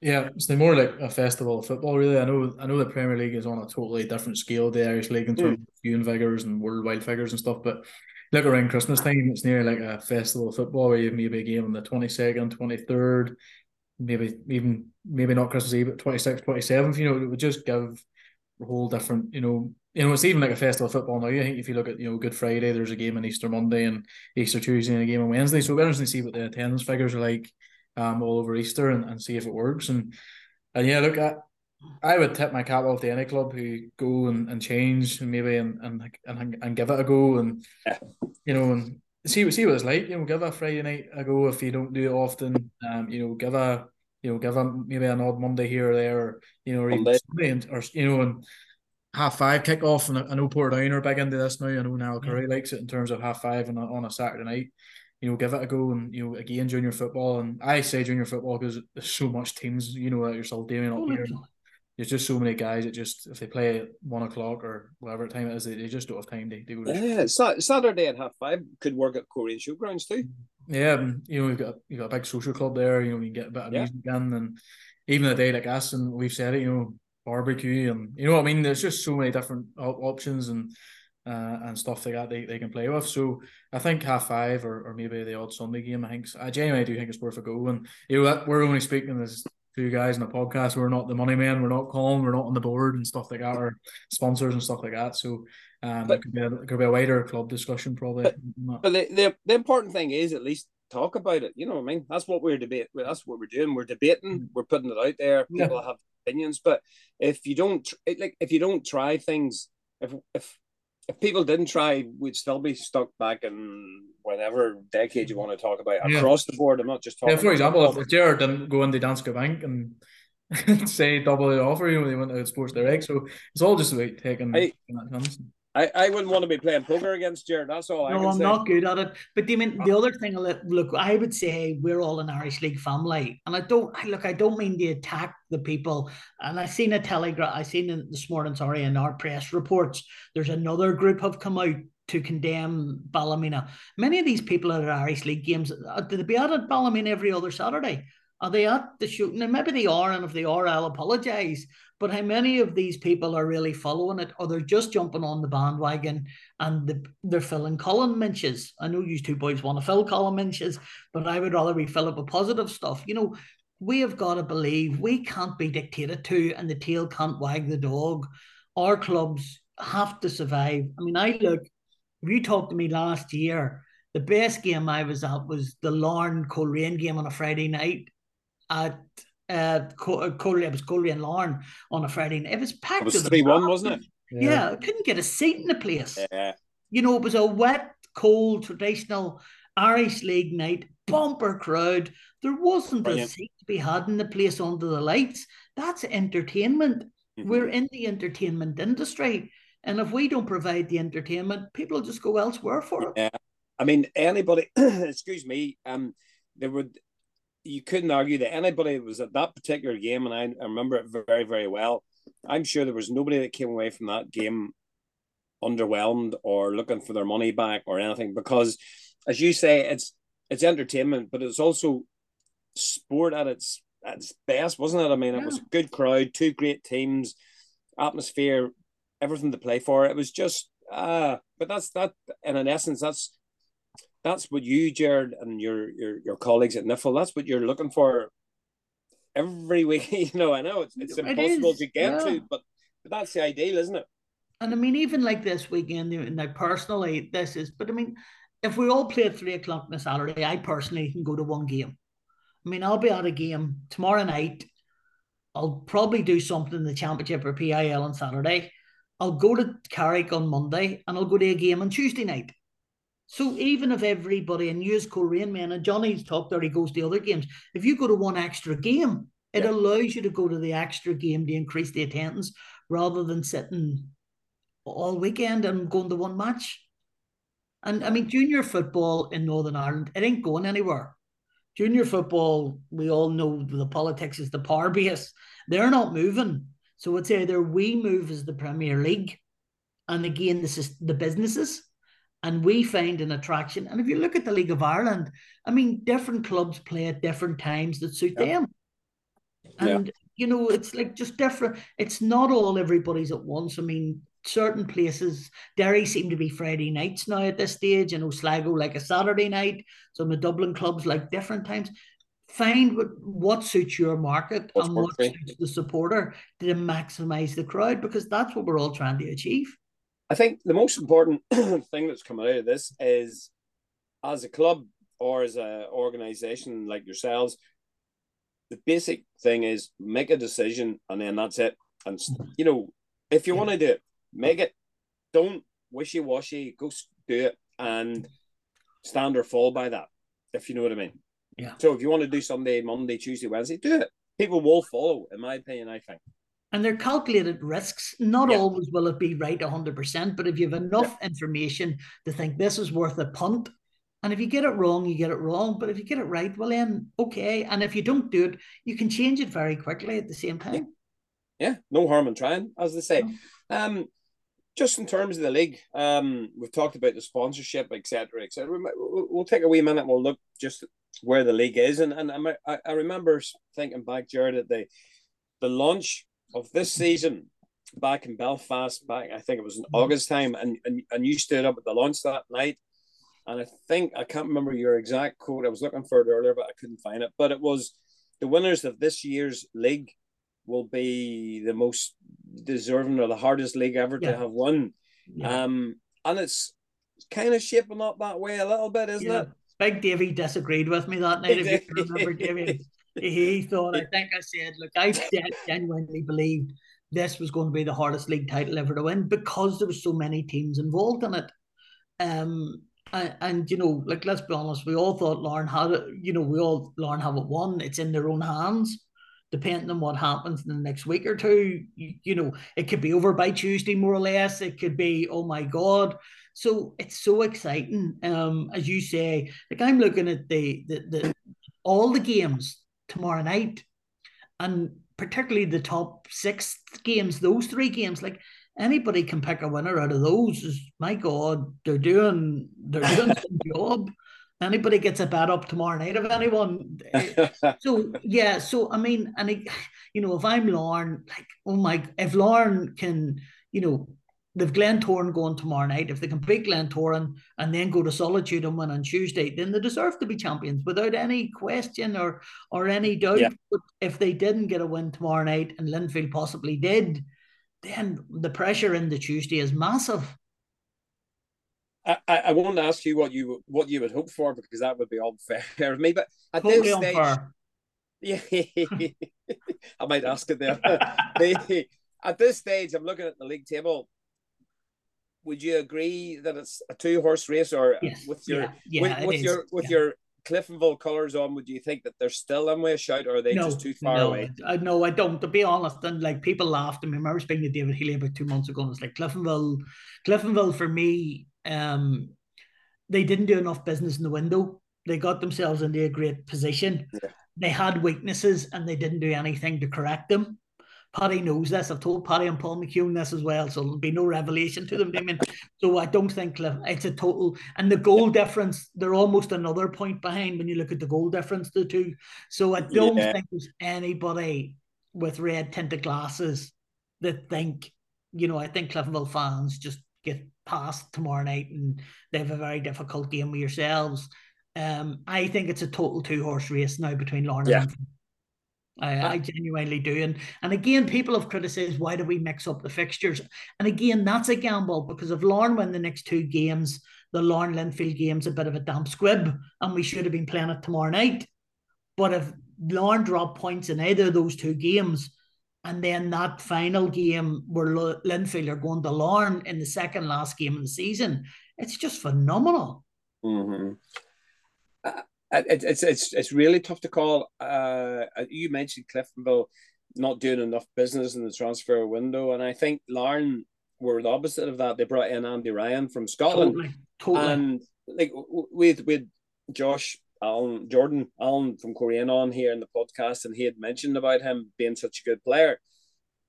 Yeah, it's more like a festival of football, really. I know, I know the Premier League is on a totally different scale the Irish League in hmm. terms of viewing figures and worldwide figures and stuff. But look around Christmas time, it's near like a festival of football where you have maybe a game on the twenty second, twenty third, maybe even maybe not Christmas Eve, but 26th, 27th. You know, it would just give whole different, you know, you know, it's even like a festival of football now. I think if you look at, you know, Good Friday, there's a game on Easter Monday and Easter Tuesday and a game on Wednesday. So it'll be interesting to see what the attendance figures are like um all over Easter and, and see if it works. And and yeah, look at I would tip my cap off to any club who go and, and change and maybe and, and and and give it a go and Yeah. you know and see see what it's like. You know, give a Friday night a go if you don't do it often. Um, you know, give a you know give a maybe an odd Monday here or there, or you know, or even Sunday and, or you know and half five kick off. And I know Portadown are big into this now. I know Niall mm. Currie likes it in terms of half five on a, on a Saturday night. You know, give it a go, and you know, again, junior football. And I say junior football because there's so much teams. You know, yourself, Damian, up here. There's just so many guys that just if they play at one o'clock or whatever time it is, they, they just don't have time to, to go to Yeah, Saturday at half five could work at Coleraine Showgrounds too. Mm. Yeah, you know we've got you got a big social club there. You know we can get a bit of Yeah. music in, and even a day like us, and we've said it. You know barbecue, and you know what I mean. There's just so many different op- options and uh, and stuff like that they, they can play with. So I think half five or, or maybe the odd Sunday game. I think I genuinely do think it's worth a go. And you know that we're only speaking as two guys in a podcast. We're not the money men. We're not calling. We're not on the board and stuff like that, or sponsors and stuff like that. So um, But- it could be a, it could be a wider club discussion probably. But the, the the important thing is at least talk about it. You know what I mean? That's what we're debating. That's what we're doing. We're debating. We're putting it out there. Yeah. People have opinions, but if you don't it, like if you don't try things, if if if people didn't try, we'd still be stuck back in whatever decade you want to talk about Yeah. across the board. I'm not just talking. Yeah, for example, if, Gerard didn't go into Danske Bank and (laughs) say double the offer, you know, they went to Sports Direct. So it's all just about taking, Hey. Taking that chance. I, I wouldn't want to be playing poker against Gerard. That's all I No, I'm say. not good at it. But I mean, the other thing, look, I would say we're all an Irish League family, and I don't I, look. I don't mean to attack the people. And I seen a telegraph. I seen it this morning. Sorry, in our press reports, there's another group have come out to condemn Ballymena. Many of these people at Irish League games, uh, do they be out at Ballymena every other Saturday? Are they at the shooting? And maybe they are, and if they are, I'll apologise. But how many of these people are really following it, or they're just jumping on the bandwagon and the, they're filling column minches? I know you two boys want to fill column minches, but I would rather we fill up with positive stuff. You know, we have got to believe we can't be dictated to, and the tail can't wag the dog. Our clubs have to survive. I mean, I look. If you talked to me last year, the best game I was at was the Larne Coleraine game on a Friday night at uh Co- Coleraine, it was Coleraine Larne on a Friday night. It was packed. It was the three one, wasn't it? Yeah. I couldn't get a seat in the place. Yeah. You know, it was a wet, cold, traditional Irish League night, bumper crowd. There wasn't a seat to be had in the place under the lights. That's entertainment. Mhm. We're in the entertainment industry. And if we don't provide the entertainment, people just go elsewhere for it. Yeah. I mean, anybody, (clears throat) excuse me, um, there would you couldn't argue that anybody was at that particular game, and I, I remember it very, very well. I'm sure there was nobody that came away from that game underwhelmed or looking for their money back or anything because, as you say, it's it's entertainment, but it's also sport at its at its best, wasn't it? I mean, yeah. it was a good crowd, two great teams, atmosphere, everything to play for. It was just ah, uh, but that's that. And in essence, that's that's what you, Gerard, and your your your colleagues at NIFL, that's what you're looking for every (laughs) week. you know, I know it's it's impossible is, to get yeah. to, but, but that's the ideal, isn't it? And I mean, even like this weekend, now personally, this is, but I mean, if we all play at three o'clock on a Saturday, I personally can go to one game. I mean, I'll be at a game tomorrow night. I'll probably do something in the championship or PIL on Saturday. I'll go to Carrick on Monday and I'll go to a game on Tuesday night. So even if everybody and as Coleraine man and Johnny's talked there, he goes to other games. If you go to one extra game, it yeah. allows you to go to the extra game to increase the attendance rather than sitting all weekend and going to one match. And I mean, junior football in Northern Ireland, it ain't going anywhere. Junior football, we all know the politics is the power base. They're not moving. So it's either we move as the Premier League, and again, this is the businesses, and we find an attraction. And if you look at the League of Ireland, I mean, different clubs play at different times that suit yeah. them. And yeah. you know, it's like just different. It's not all everybody's at once. I mean, certain places, Derry seem to be Friday nights now at this stage, and Sligo like a Saturday night. Some of the Dublin clubs like different times. Find what, what suits your market and what suits the supporter to maximize the crowd because that's what we're all trying to achieve. I think the most important (clears throat) thing that's come out of this is as a club or as an organization like yourselves, the basic thing is make a decision and then that's it. And you know, if you want to do it, make it. Don't wishy washy. Go do it and stand or fall by that. If you know what I mean. Yeah. So if you want to do Sunday, Monday, Tuesday, Wednesday, do it. People will follow, in my opinion. I think and they're calculated risks. Not yeah. always will it be right 100%, but if you have enough yeah. information to think this is worth a punt, and if you get it wrong, you get it wrong. But if you get it right, well, then okay. And if you don't do it, you can change it very quickly at the same time. Yeah, no harm in trying, as they say. Um, just in terms of the league, um, we've talked about the sponsorship, etc., etc. We'll, we'll take a wee minute. and We'll look just where the league is, and and I, I remember thinking back, Gerard, at the the launch of this season back in Belfast, back I think it was in mm-hmm. August time, and, and and you stood up at the launch that night, and I think I can't remember your exact quote. I was looking for it earlier, but I couldn't find it. But it was the winners of this year's league will be the most deserving or the hardest league ever yeah. to have won. Yeah. Um, and it's kind of shaping up that way a little bit, isn't yeah. it? Big Davy disagreed with me that night. If you remember, Davy (laughs) he thought, I think I said, look, I genuinely believed this was going to be the hardest league title ever to win because there was so many teams involved in it. Um, and, and, you know, like let's be honest, we all thought Larne had it. You know, we all Larne have it won. It's in their own hands. Depending on what happens in the next week or two, you, you know, it could be over by Tuesday, more or less. It could be, oh my god. So it's so exciting. Um, as you say, like I'm looking at the the, the all the games tomorrow night. And particularly the top six games, those three games, like anybody can pick a winner out of those. Is, my God, they're doing they're doing (laughs) some job. Anybody gets a bet up tomorrow night of anyone. (laughs) so yeah, so I mean, and it, you know, if I'm Larne, like, oh my, if Larne can, you know, they've Glentoran going tomorrow night. If they can beat Glentoran and then go to Solitude and win on Tuesday, then they deserve to be champions without any question or or any doubt. Yeah. But if they didn't get a win tomorrow night and Linfield possibly did, then the pressure in the Tuesday is massive. I, I want to ask you what you what you would hope for because that would be unfair of me. But at totally this stage, unfair. yeah, (laughs) I might ask it there. (laughs) (laughs) at this stage, I'm looking at the league table would you agree that it's a two horse race or yes. with your yeah. Yeah, with, with your with yeah. your Cliftonville colours on, would you think that they're still in way a shout or are they no, just too far no, away? I, no, I don't. To be honest, and like people laughed at me. I remember speaking to David Healy about two months ago, and it's like Cliftonville, Cliftonville for me, um, they didn't do enough business in the window. they got themselves into a great position. Yeah. They had weaknesses and they didn't do anything to correct them. Paddy knows this. I've told Paddy and Paul McHugh this as well, so there'll be no revelation to them, I mean, So I don't think Cliff, it's a total. And the goal difference, they're almost another point behind when you look at the goal difference, the two. So I don't Yeah. think there's anybody with red tinted glasses that think, you know, I think Cliftonville fans just get past tomorrow night and they have a very difficult game with yourselves. Um, I think it's a total two horse race now between Larne Yeah. and I, I genuinely do. And and again, people have criticized why do we mix up the fixtures? And again, that's a gamble because if Larne win the next two games, the Larne Linfield game's a bit of a damp squib, and we should have been playing it tomorrow night. But if Larne drop points in either of those two games, and then that final game where Lo- Linfield are going to Larne in the second last game of the season, it's just phenomenal. Mm-hmm. Uh, it, it's it's it's really tough to call. Uh, you mentioned Cliftonville not doing enough business in the transfer window, and I think Larne were the opposite of that. They brought in Andy Ryan from Scotland, Totally, totally. and like with with Josh Allen, Jordan Allen from Coleraine on here in the podcast, and he had mentioned about him being such a good player,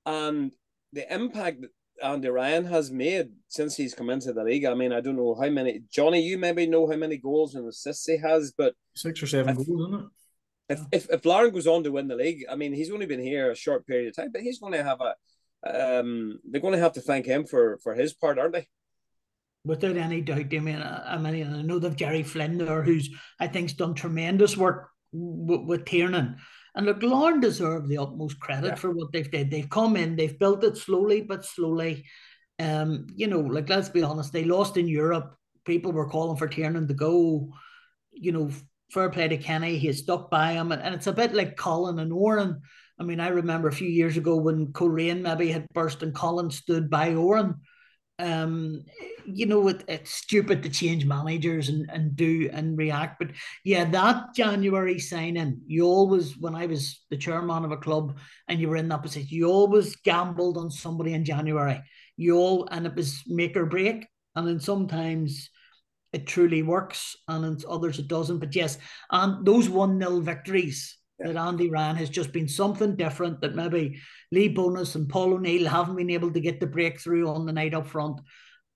and the impact that Andy Ryan has made since he's come into the league. I mean, I don't know how many. Johnny, you maybe know how many goals and assists he has, but Six or seven If- goals, isn't it? if if, if Larne goes on to win the league, I mean, he's only been here a short period of time, but he's going to have a. Um, they're going to have to thank him for for his part, aren't they? Without any doubt, Damian. I mean, I know they've Jerry Flynn there, who's I think's done tremendous work with, with Tiernan. And look, deserve the utmost credit Yeah. for what they've did. They've come in, they've built it slowly but slowly. Um, you know, like let's be honest, they lost in Europe. People were calling for Tiernan to go. You know, fair play to Kenny, he stuck by him, and, and it's a bit like Colin and Oran. I mean, I remember a few years ago when Coleraine maybe had burst and Colin stood by Oran um you know it, it's stupid to change managers and, and do and react but yeah that january signing you always when i was the chairman of a club and you were in that position you always gambled on somebody in january you all and it was make or break and then sometimes it truly works and in others it doesn't but yes and those one nil victories Yeah. That Andy Ryan has just been something different that maybe Lee Bonis and Paul O'Neill haven't been able to get the breakthrough on the night up front.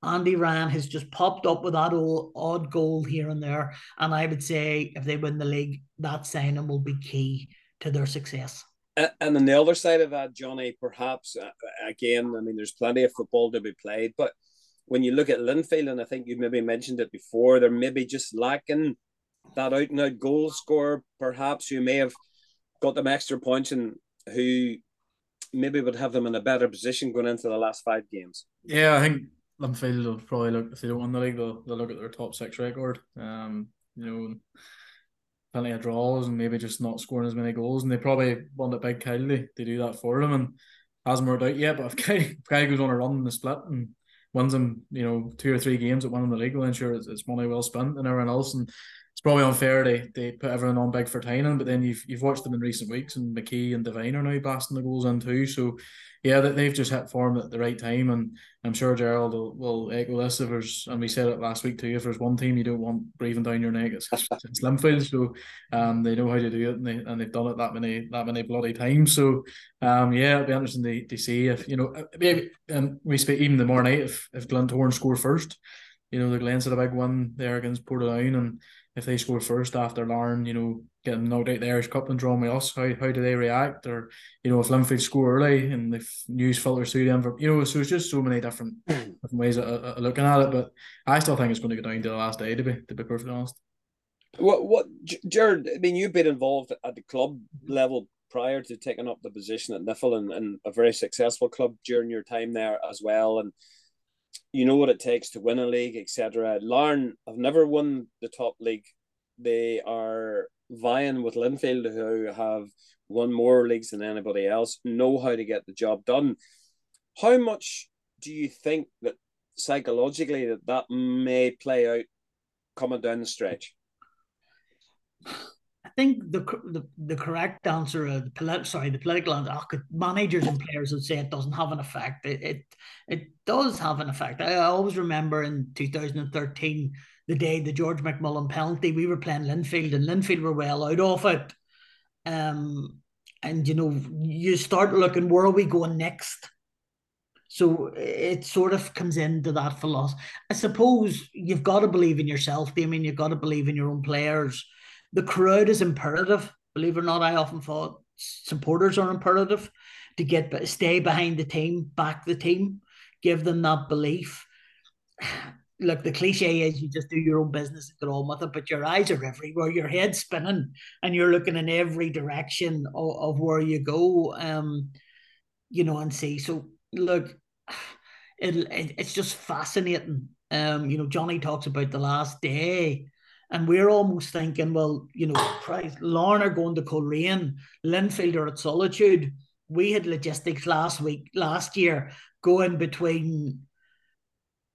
Andy Ryan has just popped up with that old, odd goal here and there. And I would say if they win the league, that signing will be key to their success. And on the other side of that, Johnny, perhaps uh, again, I mean, there's plenty of football to be played, but when you look at Linfield, and I think you maybe mentioned it before, they're maybe just lacking that out and out goal scorer, perhaps who may have got them extra points and who maybe would have them in a better position going into the last five games. Yeah, I think Linfield will probably look if they don't win the league, they'll, they'll look at their top six record. Um, you know, plenty of draws and maybe just not scoring as many goals, and they probably want a big Kylie to do that for them, and hasn't worked out yet. But if (laughs) Kylie, if goes on a run in the split and wins them, you know, two or three games at winning the league, then sure it's, it's money well spent and everyone else, and it's probably unfair they, they put everyone on big for Tynan, but then you've you've watched them in recent weeks, and McKee and Devine are now blasting the goals in too. So yeah, that they've just hit form at the right time, and I'm sure Gerard will, will echo this. If there's, and we said it last week too, if there's one team you don't want breathing down your neck, it's, it's. So um, they know how to do it, and, they, and they've done it that many that many bloody times. So um, yeah, it'll be interesting to, to see if you know maybe and we speak even tomorrow night if if Glentoran score first, you know the Glens had a big one there against Portadown, and if they score first after Larne, you know, getting knocked out the Irish Cup and drawing with us, how, how do they react? Or, you know, if Linfield score early and if news filters through them, for, you know, so it's just so many different hmm. different ways of, of looking at it. But I still think it's going to go down to the last day, to be to be perfectly honest. What, what, Gerard, I mean, you've been involved at the club mm-hmm. level prior to taking up the position at NIFL and, and a very successful club during your time there as well. And you know what it takes to win a league, etc. Larne have never won the top league. They are vying with Linfield, who have won more leagues than anybody else, know how to get the job done. How much do you think that psychologically that that may play out coming down the stretch? Think the the, the correct answer, uh, the polit- sorry, the political answer, oh, managers and players would say it doesn't have an effect. It, it it does have an effect. I, I always remember in 2013, the day the George McMullen penalty, we were playing Linfield, and Linfield were well out of it. Um, and you know, you start looking where are we going next? So it sort of comes into that philosophy. I suppose you've got to believe in yourself, Damian. You've got to believe in your own players. The crowd is imperative. Believe it or not, I often thought supporters are imperative to get but stay behind the team, back the team, give them that belief. (sighs) Look, the cliche is you just do your own business and get on with it, but your eyes are everywhere, your head's spinning, and you're looking in every direction of, of where you go. Um, you know, and see. So look, (sighs) it, it, it's just fascinating. Um, you know, Johnny talks about the last day, and we're almost thinking, well, you know, Christ, Larne going to Coleraine, Linfield are at Solitude. We had logistics last week, last year, going between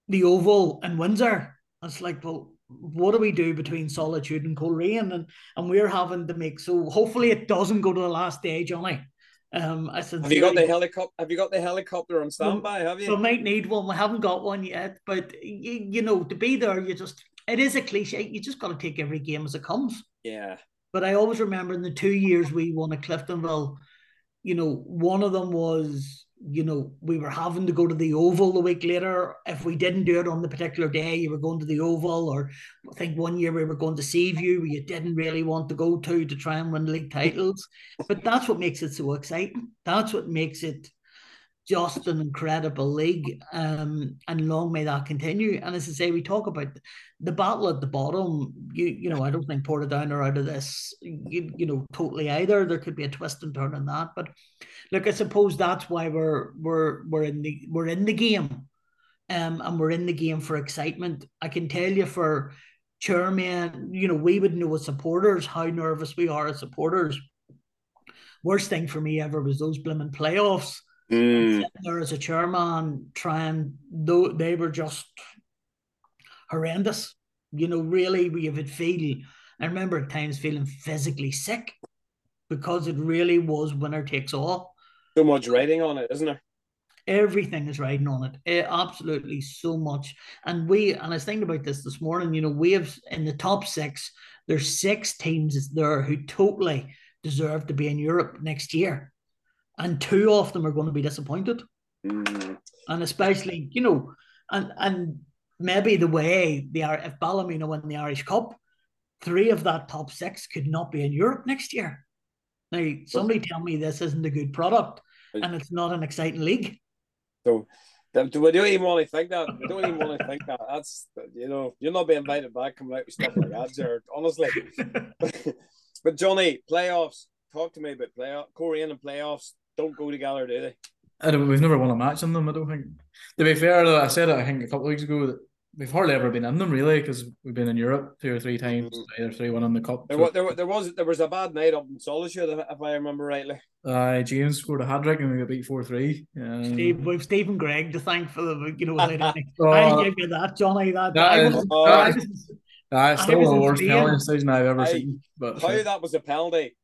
the Oval and Windsor. It's like, well, what do we do between Solitude and Coleraine? And and we're having to make so hopefully it doesn't go to the last day, Johnny. Um, I said have you got the helicopter? Have you got the helicopter on standby? Have you? We might need one. We haven't got one yet, but you, you know, to be there, you just it is a cliche. You just got to take every game as it comes. Yeah. But I always remember in the two years we won at Cliftonville, you know, one of them was you know, we were having to go to the Oval the week later. If we didn't do it on the particular day, you were going to the Oval, or I think one year we were going to Seaview, where you didn't really want to go to to try and win league titles. But that's what makes it so exciting. That's what makes it just an incredible league. Um, and long may that continue. And as I say, we talk about the battle at the bottom. You you know, I don't think Portadown are out of this, you, you know, totally either. There could be a twist and turn in that. But look, I suppose that's why we're we're we're in the we're in the game. Um, and we're in the game for excitement. I can tell you for chairman, you know, we would know as supporters how nervous we are as supporters. Worst thing for me ever was those blooming playoffs Mm. There as a chairman, trying though they were just horrendous. You know, really, we would feel. I remember at times feeling physically sick because it really was winner takes all. So much writing on it, isn't there? Everything is riding on it. it. Absolutely so much. And we, and I was thinking about this this morning, you know, we have in the top six, there's six teams there who totally deserve to be in Europe next year and two of them are going to be disappointed. Mm. And especially, you know, and and maybe the way they are, if Ballymena win the Irish Cup, three of that top six could not be in Europe next year. Now, somebody tell me this isn't a good product and it's not an exciting league. So, do we don't even want to think that? We don't even want to think that. That's you know, you're not being invited back coming out with stuff like that, Gerard. Honestly, (laughs) but Johnny, playoffs. Talk to me about playoff, Coleraine and playoffs don't go together, do they? I don't, we've never won a match in them. I don't think. To be fair, though, I said it. I think a couple of weeks ago that we've hardly ever been in them really because we've been in Europe two or three times, mm-hmm. either three one in the cup. There, so. there, there, was there was a bad night up in Solitude, if I remember rightly. Uh, James scored a hat trick and we got beat four three. Um, Steve, we've Stephen Gregg to thank for the you know without any. uh, I (laughs) give you that, Johnny. That, that I was, uh, I was, uh, still the worst penalty decision I've ever I, seen. But how that was a penalty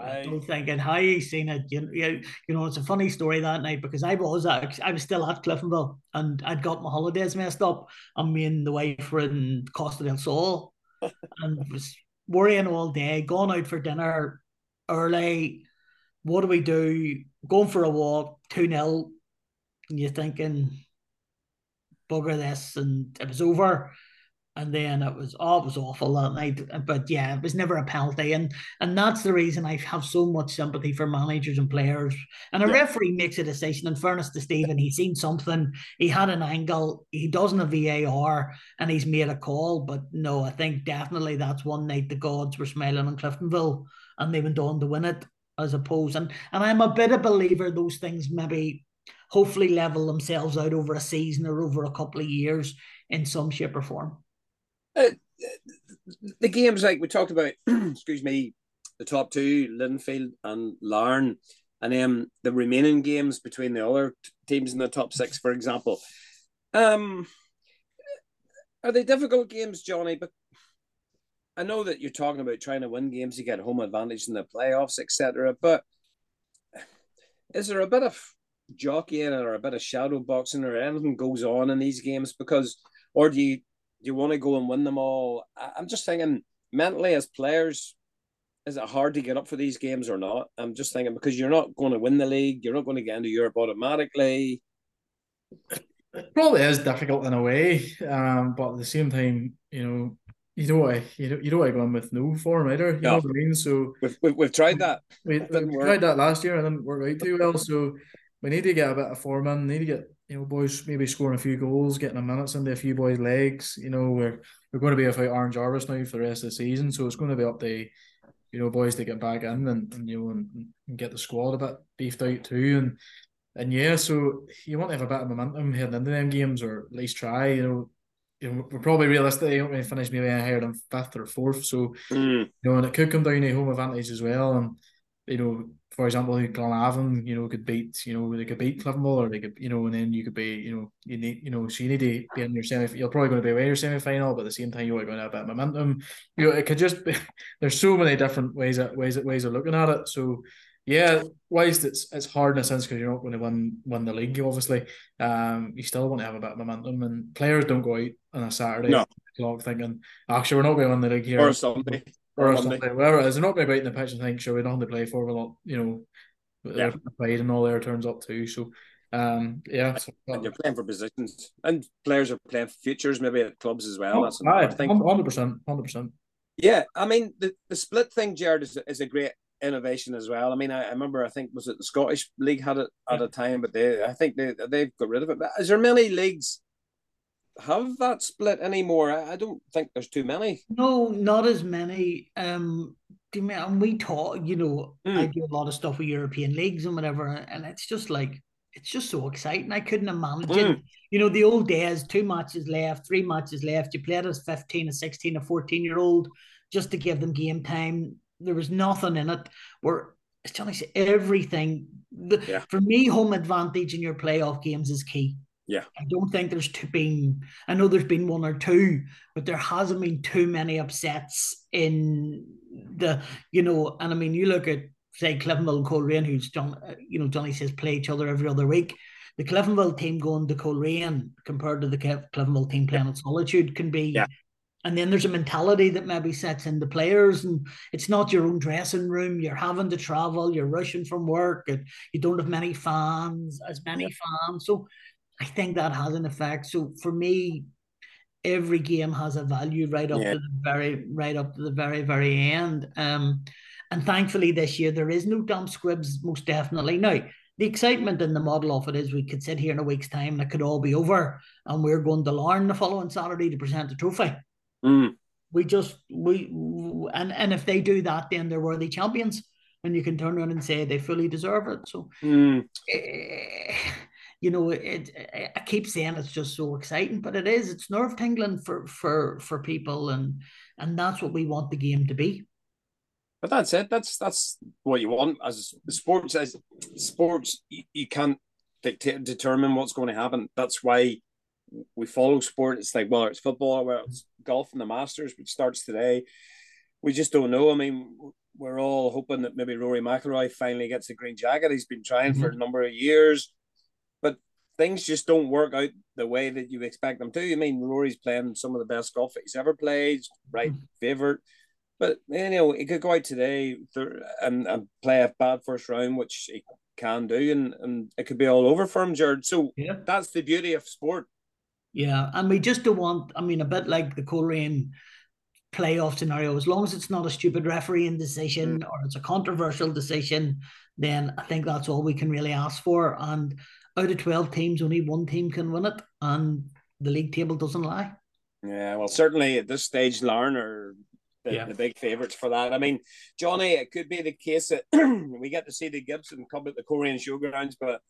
I don't think, and how you seen it, you, you, you know, it's a funny story that night because I was at, I was still at Cliftonville and I'd got my holidays messed up. and me and the wife were in Costa del Sol (laughs) and was worrying all day, going out for dinner early. What do we do? Going for a walk, 2 0. And you're thinking, bugger this. And it was over and then it was oh, it was awful that night. But yeah, it was never a penalty, and and that's the reason I have so much sympathy for managers and players. And a yeah. referee makes a decision. In fairness to Stephen, he's seen something, he had an angle, he doesn't have VAR, and he's made a call. But no, I think definitely that's one night the gods were smiling on Cliftonville, and they went on to win it as opposed. And and I'm a bit of a believer those things maybe hopefully level themselves out over a season or over a couple of years in some shape or form. Uh, the games like we talked about, (clears throat) excuse me, the top two, Linfield and Larne, and then the remaining games between the other teams in the top six, for example. Um, are they difficult games, Johnny? But I know that you're talking about trying to win games to get home advantage in the playoffs, etc. But is there a bit of jockeying or a bit of shadow boxing or anything goes on in these games? Because or do you you want to go and win them all? I'm just thinking mentally as players, is it hard to get up for these games or not? I'm just thinking because you're not going to win the league, you're not going to get into Europe automatically. It probably is difficult in a way, um, but at the same time, you know, you don't want to, you don't, you don't want to go in with no form either. You know what I mean? So we've, we've, we've tried that. We, we tried that last year and didn't work out too well. So we need to get a bit of form in. Need to get you know boys maybe scoring a few goals, getting a minutes into a few boys' legs. You know we're we're going to be without Aaron Jarvis now for the rest of the season, so it's going to be up to you know boys to get back in and, and you know and, and get the squad a bit beefed out too. And and yeah, so you want to have a bit of momentum heading into them games, or at least try. You know, you know, we're probably realistically not going to finish maybe higher than fifth or fourth. So mm. you know, and it could come down to home advantage as well. And you know, for example, Glenavon, you know, could beat, you know, they could beat Cliftonville or they could, you know, and then you could be, you know, you need, you know, so you need to be in your semi. You're probably going to be away your semi final, but at the same time, you're going to have a bit of momentum. You know, it could just be. (laughs) There's so many different ways that ways ways of looking at it. So yeah, whilst it's it's hard in a sense because you're not going to win win the league, obviously, um, you still want to have a bit of momentum, and players don't go out on a Saturday no. clock thinking, actually, we're not going to win the league here or Sunday or, or Sunday, whatever it is. They're not going to be out in the pitch and think, sure, we don't have to play for a lot, you know, yeah. pride and all their turns up too. So, um, yeah, so, and you're playing for positions, and players are playing futures maybe at clubs as well. Oh, That's another thing. Hundred percent, hundred percent. Yeah, I mean the, the split thing, Gerard, is, is a great innovation as well. I mean, I, I, remember I think was it the Scottish League had it at a time, but they I think they they've got rid of it. But is there many leagues have that split anymore? I, I don't think there's too many. No, not as many. Um, and we talk, you know, mm. I do a lot of stuff with European leagues and whatever, and it's just like it's just so exciting. I couldn't imagine, mm. you know, the old days, two matches left, three matches left. You played as 15, a 16, a 14 year old just to give them game time there was nothing in it. Where as Johnny said, everything. The, yeah. For me, home advantage in your playoff games is key. Yeah. I don't think there's two been I know there's been one or two, but there hasn't been too many upsets in the you know, and I mean you look at say Cliftonville and Coleraine, who's John uh, you know, Johnny says play each other every other week. The Cliftonville team going to Coleraine compared to the Cliftonville team playing at Solitude can be yeah and then there's a mentality that maybe sets in the players, and it's not your own dressing room. You're having to travel, you're rushing from work, and you don't have many fans, as many fans. So I think that has an effect. So for me, every game has a value right up yeah. to the very right up to the very, very end. Um, and thankfully this year there is no dumb squibs, most definitely. Now, the excitement in the model of it is we could sit here in a week's time and it could all be over and we're going to Larne the following Saturday to present the trophy. Mm. We just we and and if they do that, then they're worthy champions, and you can turn around and say they fully deserve it. So, mm. uh, you know, it, I keep saying it's just so exciting, but it is. It's nerve tingling for for for people, and and that's what we want the game to be. But that's it. That's that's what you want as sports. As sports, you, you can't dictate determine what's going to happen. That's why we follow sport. It's like whether it's football, whether it's golf and the Masters, which starts today. We just don't know. I mean, we're all hoping that maybe Rory McIlroy finally gets a green jacket. He's been trying mm-hmm. for a number of years, things just don't work out the way that you expect them to. I mean, Rory's playing some of the best golf he's ever played, right mm-hmm. favorite. But you know, he could go out today and, and play a bad first round, which he can do, and, and it could be all over for him, Gerard. So yeah. that's the beauty of sport. Yeah, and we just don't want. I mean, a bit like the Coleraine playoff scenario. As long as it's not a stupid refereeing decision mm. or it's a controversial decision, then I think that's all we can really ask for. And out of twelve teams, only one team can win it, and the league table doesn't lie. Yeah, well, certainly at this stage, Larne are the, yeah. the big favourites for that. I mean, Johnny, it could be the case that (clears throat) we get to see the Gibson Cup at the Coleraine Showgrounds, but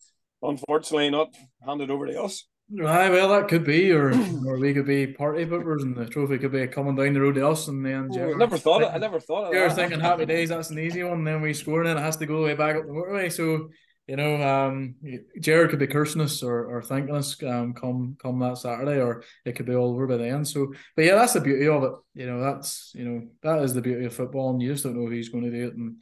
unfortunately not handed over to us. Right, well, that could be, or or we could be party poopers, and the trophy could be coming down the road to us, and then oh, I never thought it. I never thought of You're thinking happy days. That's an easy one. And then we score, and then it has to go way back up the motorway. So you know, um, Gerard could be cursing us or, or thanking us um, come come that Saturday, or it could be all over by then. So, but yeah, that's the beauty of it. You know, that's you know that is the beauty of football, and you just don't know who's going to do it. And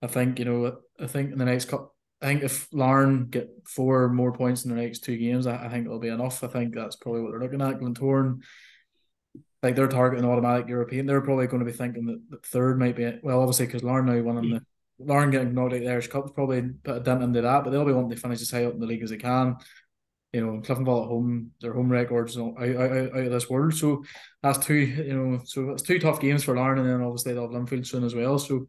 I think you know, I think in the next couple. I think if Larne get four more points in the next two games, I, I think it'll be enough. I think that's probably what they're looking at. Glentoran, like they're targeting automatic European. They're probably going to be thinking that the third might be well, obviously because Larne now won in the Larne getting knocked out the Irish Cup's probably put a dent into that, but they'll be wanting to finish as high up in the league as they can. You know, Cliftonville at home, their home records out, out, out, out of this world. So that's two, you know, so it's two tough games for Larne, and then obviously they'll have Linfield soon as well. So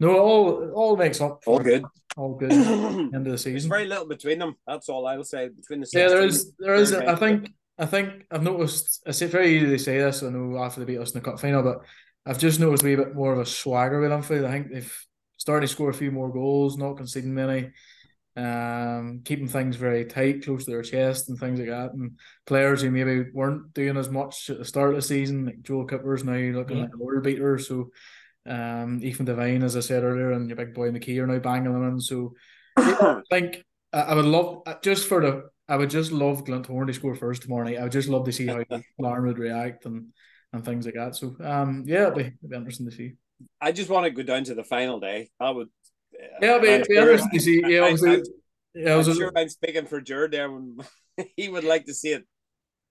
no, all all makes up. all good. All good. (coughs) end of the season. There's very little between them. That's all I'll say between the. Yeah, there is. There is. I think. I think I've noticed. I say it's very easy to say this. I know after they beat us in the cup final, but I've just noticed we a wee bit more of a swagger with Linfield. I think they've starting to score a few more goals, not conceding many, um, keeping things very tight, close to their chest, and things like that. And players who maybe weren't doing as much at the start of the season, like Joel Cooper's now looking yeah. like a world beater. So um, Ethan Devine, as I said earlier, and your big boy McKee are now banging them in. So (coughs) I think I would love just for the I would just love Glentoran to score first tomorrow night. I would just love to see how (laughs) Larne would react and and things like that. So um, yeah, it'll be, it'll be interesting to see. I just want to go down to the final day. I would. Yeah, it'll be, it'll interesting see. Yeah, I, I, yeah, I'm sure I'm speaking for Gerard there. When (laughs) he would like to see it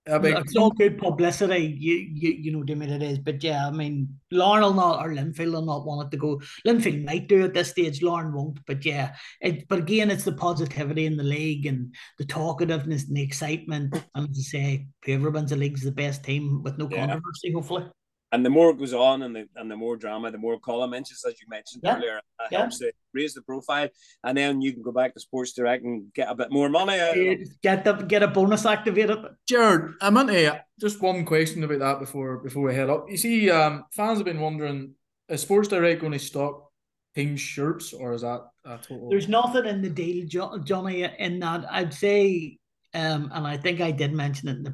I mean, it's all good publicity. You, you, you know, I mean, it is. But yeah, I mean, Larne will not, or Linfield will not want it to go. Linfield might do at this stage. Larne won't. But yeah, it. But again, it's the positivity in the league and the talkativeness and the excitement. And as I say, whoever wins the league's the best team with no yeah. controversy. Hopefully and the more it goes on and the and the more drama, the more column inches, as you mentioned yeah. earlier, that yeah. helps to raise the profile, and then you can go back to Sports Direct and get a bit more money. Get the get a bonus activated. Gerard, I meant to just one question about that before before we head up. You see, um, fans have been wondering: is Sports Direct going to stock team shirts, or is that a total? There's nothing in the deal, Johnny. In that, I'd say, um, and I think I did mention it in the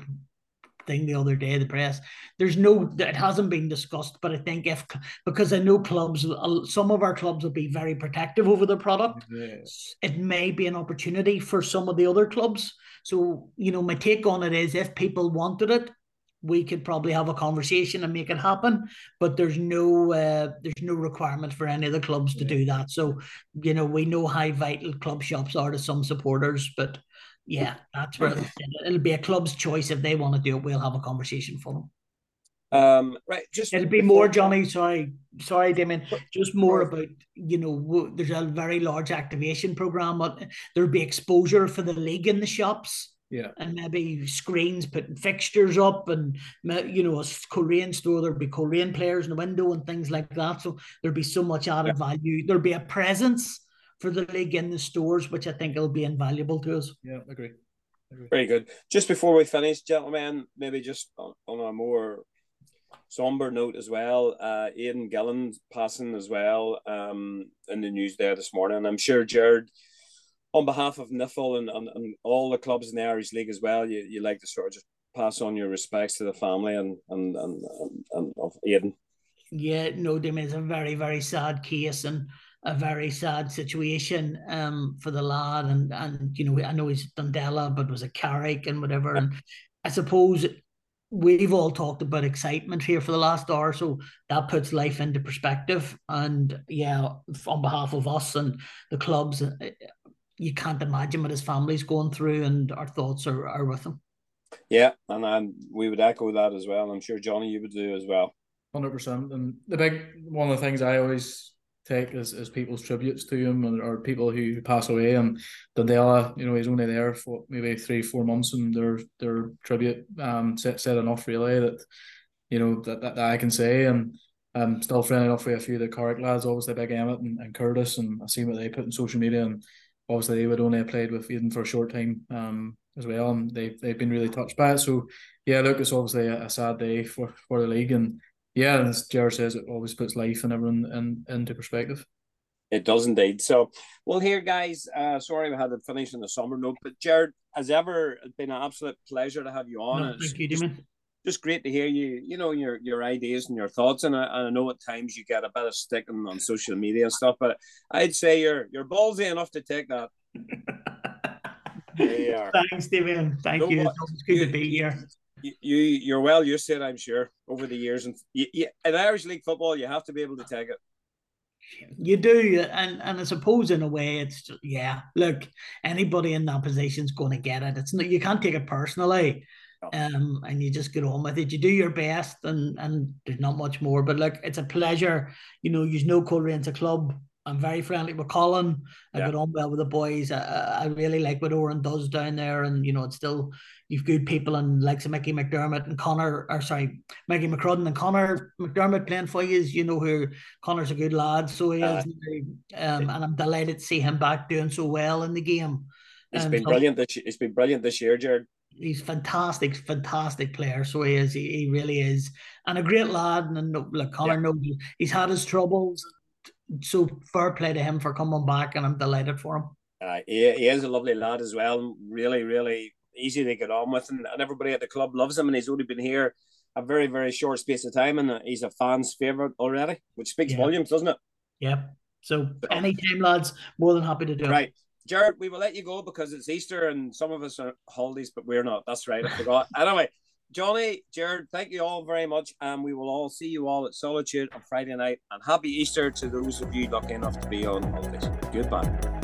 thing the other day, the press. There's no, it hasn't been discussed, but I think if, because I know clubs, some of our clubs will be very protective over their product, yes. it may be an opportunity for some of the other clubs. So, you know, my take on it is if people wanted it, we could probably have a conversation and make it happen but there's no uh, there's no requirement for any of the clubs to yeah. do that so you know we know how vital club shops are to some supporters but yeah, that's where it'll be a club's choice if they want to do it. We'll have a conversation for them. Um, right, just it'll be more, Johnny. Sorry, sorry, Damian. Just more about you know, there's a very large activation program. but There'll be exposure for the league in the shops. Yeah, and maybe screens putting fixtures up, and you know, a Coleraine store. There'll be Coleraine players in the window and things like that. So there'll be so much added yeah. value. There'll be a presence for the league in the stores, which I think will be invaluable to us. Yeah, agree. agree. Very good. Just before we finish, gentlemen, maybe just on, on a more somber note as well. Uh, Aidan Gillen passing as well um, in the news there this morning. I'm sure Gerard, on behalf of NIFL and, and, and all the clubs in the Irish League as well, you, you like to sort of just pass on your respects to the family and and and, and, and of Aidan. Yeah, no, Dim is a very very sad case and a very sad situation um, for the lad. And and you know, I know he's Dundela, but was a Carrick and whatever. And I suppose we've all talked about excitement here for the last hour, so that puts life into perspective. And yeah, on behalf of us and the clubs, uh, you can't imagine what his family's going through, and our thoughts are, are with him. Yeah, and, and we would echo that as well. I'm sure Johnny, you would do as well. Hundred percent. And the big one of the things I always take as, as people's tributes to him or people who pass away. And Dundela, you know, he's only there for maybe three, four months, and their their tribute um said, said enough really that you know that, that, that I can say. And I'm still friendly enough with a few of the Carrick lads, obviously Big Emmett and, and Curtis, and I see what they put in social media. And obviously they would only have played with Eden for a short time um as well, and they they've been really touched by it. So yeah, look, it's obviously a, a sad day for for the league and yeah, as Gerard says, it always puts life and everyone in, into perspective. It does indeed. So, well, here, guys. Uh, sorry we had to finish in the summer note, but Jared, as ever, it's been an absolute pleasure to have you on. No, thank you, Damian. Just, just great to hear you. You know your your ideas and your thoughts, and I, and I know at times you get a bit of sticking on social media and stuff, but I'd say you're you're ballsy enough to take that (laughs) Thanks, Stephen. Thank no, you. It's good you, to be here. You, you are well used to it, I'm sure, over the years. And you, you, in Irish League football, you have to be able to take it. You do, and and I suppose in a way, it's just, yeah. Look, anybody in that position is going to get it. It's not you can't take it personally, um, and you just get on with it. You do your best, and and there's not much more. But look, it's a pleasure. You know, you know Coleraine a club I'm very friendly with Colin. I yeah. get on well with the boys. I, I really like what Oran does down there, and you know it's still you've good people and likes of Mickey McDermott and Connor, or sorry, Mickey McCrudden and Connor McDermott playing for you. You know who Connor's a good lad, so he uh, is. Um, and I'm delighted to see him back doing so well in the game. It's um, been brilliant this. It's been brilliant this year, Gerard. He's fantastic, fantastic player. So he is. He, he really is, and a great lad. And look, Connor yeah. knows he's had his troubles so fair play to him for coming back, and I'm delighted for him. Uh, he, he is a lovely lad as well. Really, really easy to get on with, and, and everybody at the club loves him. And he's only been here a very, very short space of time, and uh, he's a fan's favorite already, which speaks yeah. volumes, doesn't it? Yeah. So, so anytime, lads, more than happy to do it. Right. Gerard, we will let you go because it's Easter and some of us are holidays, but we're not. That's right. I forgot. (laughs) anyway, Johnny, Gerard, thank you all very much. And we will all see you all at Solitude on Friday night. And happy Easter to those of you lucky enough to be on holidays. Goodbye.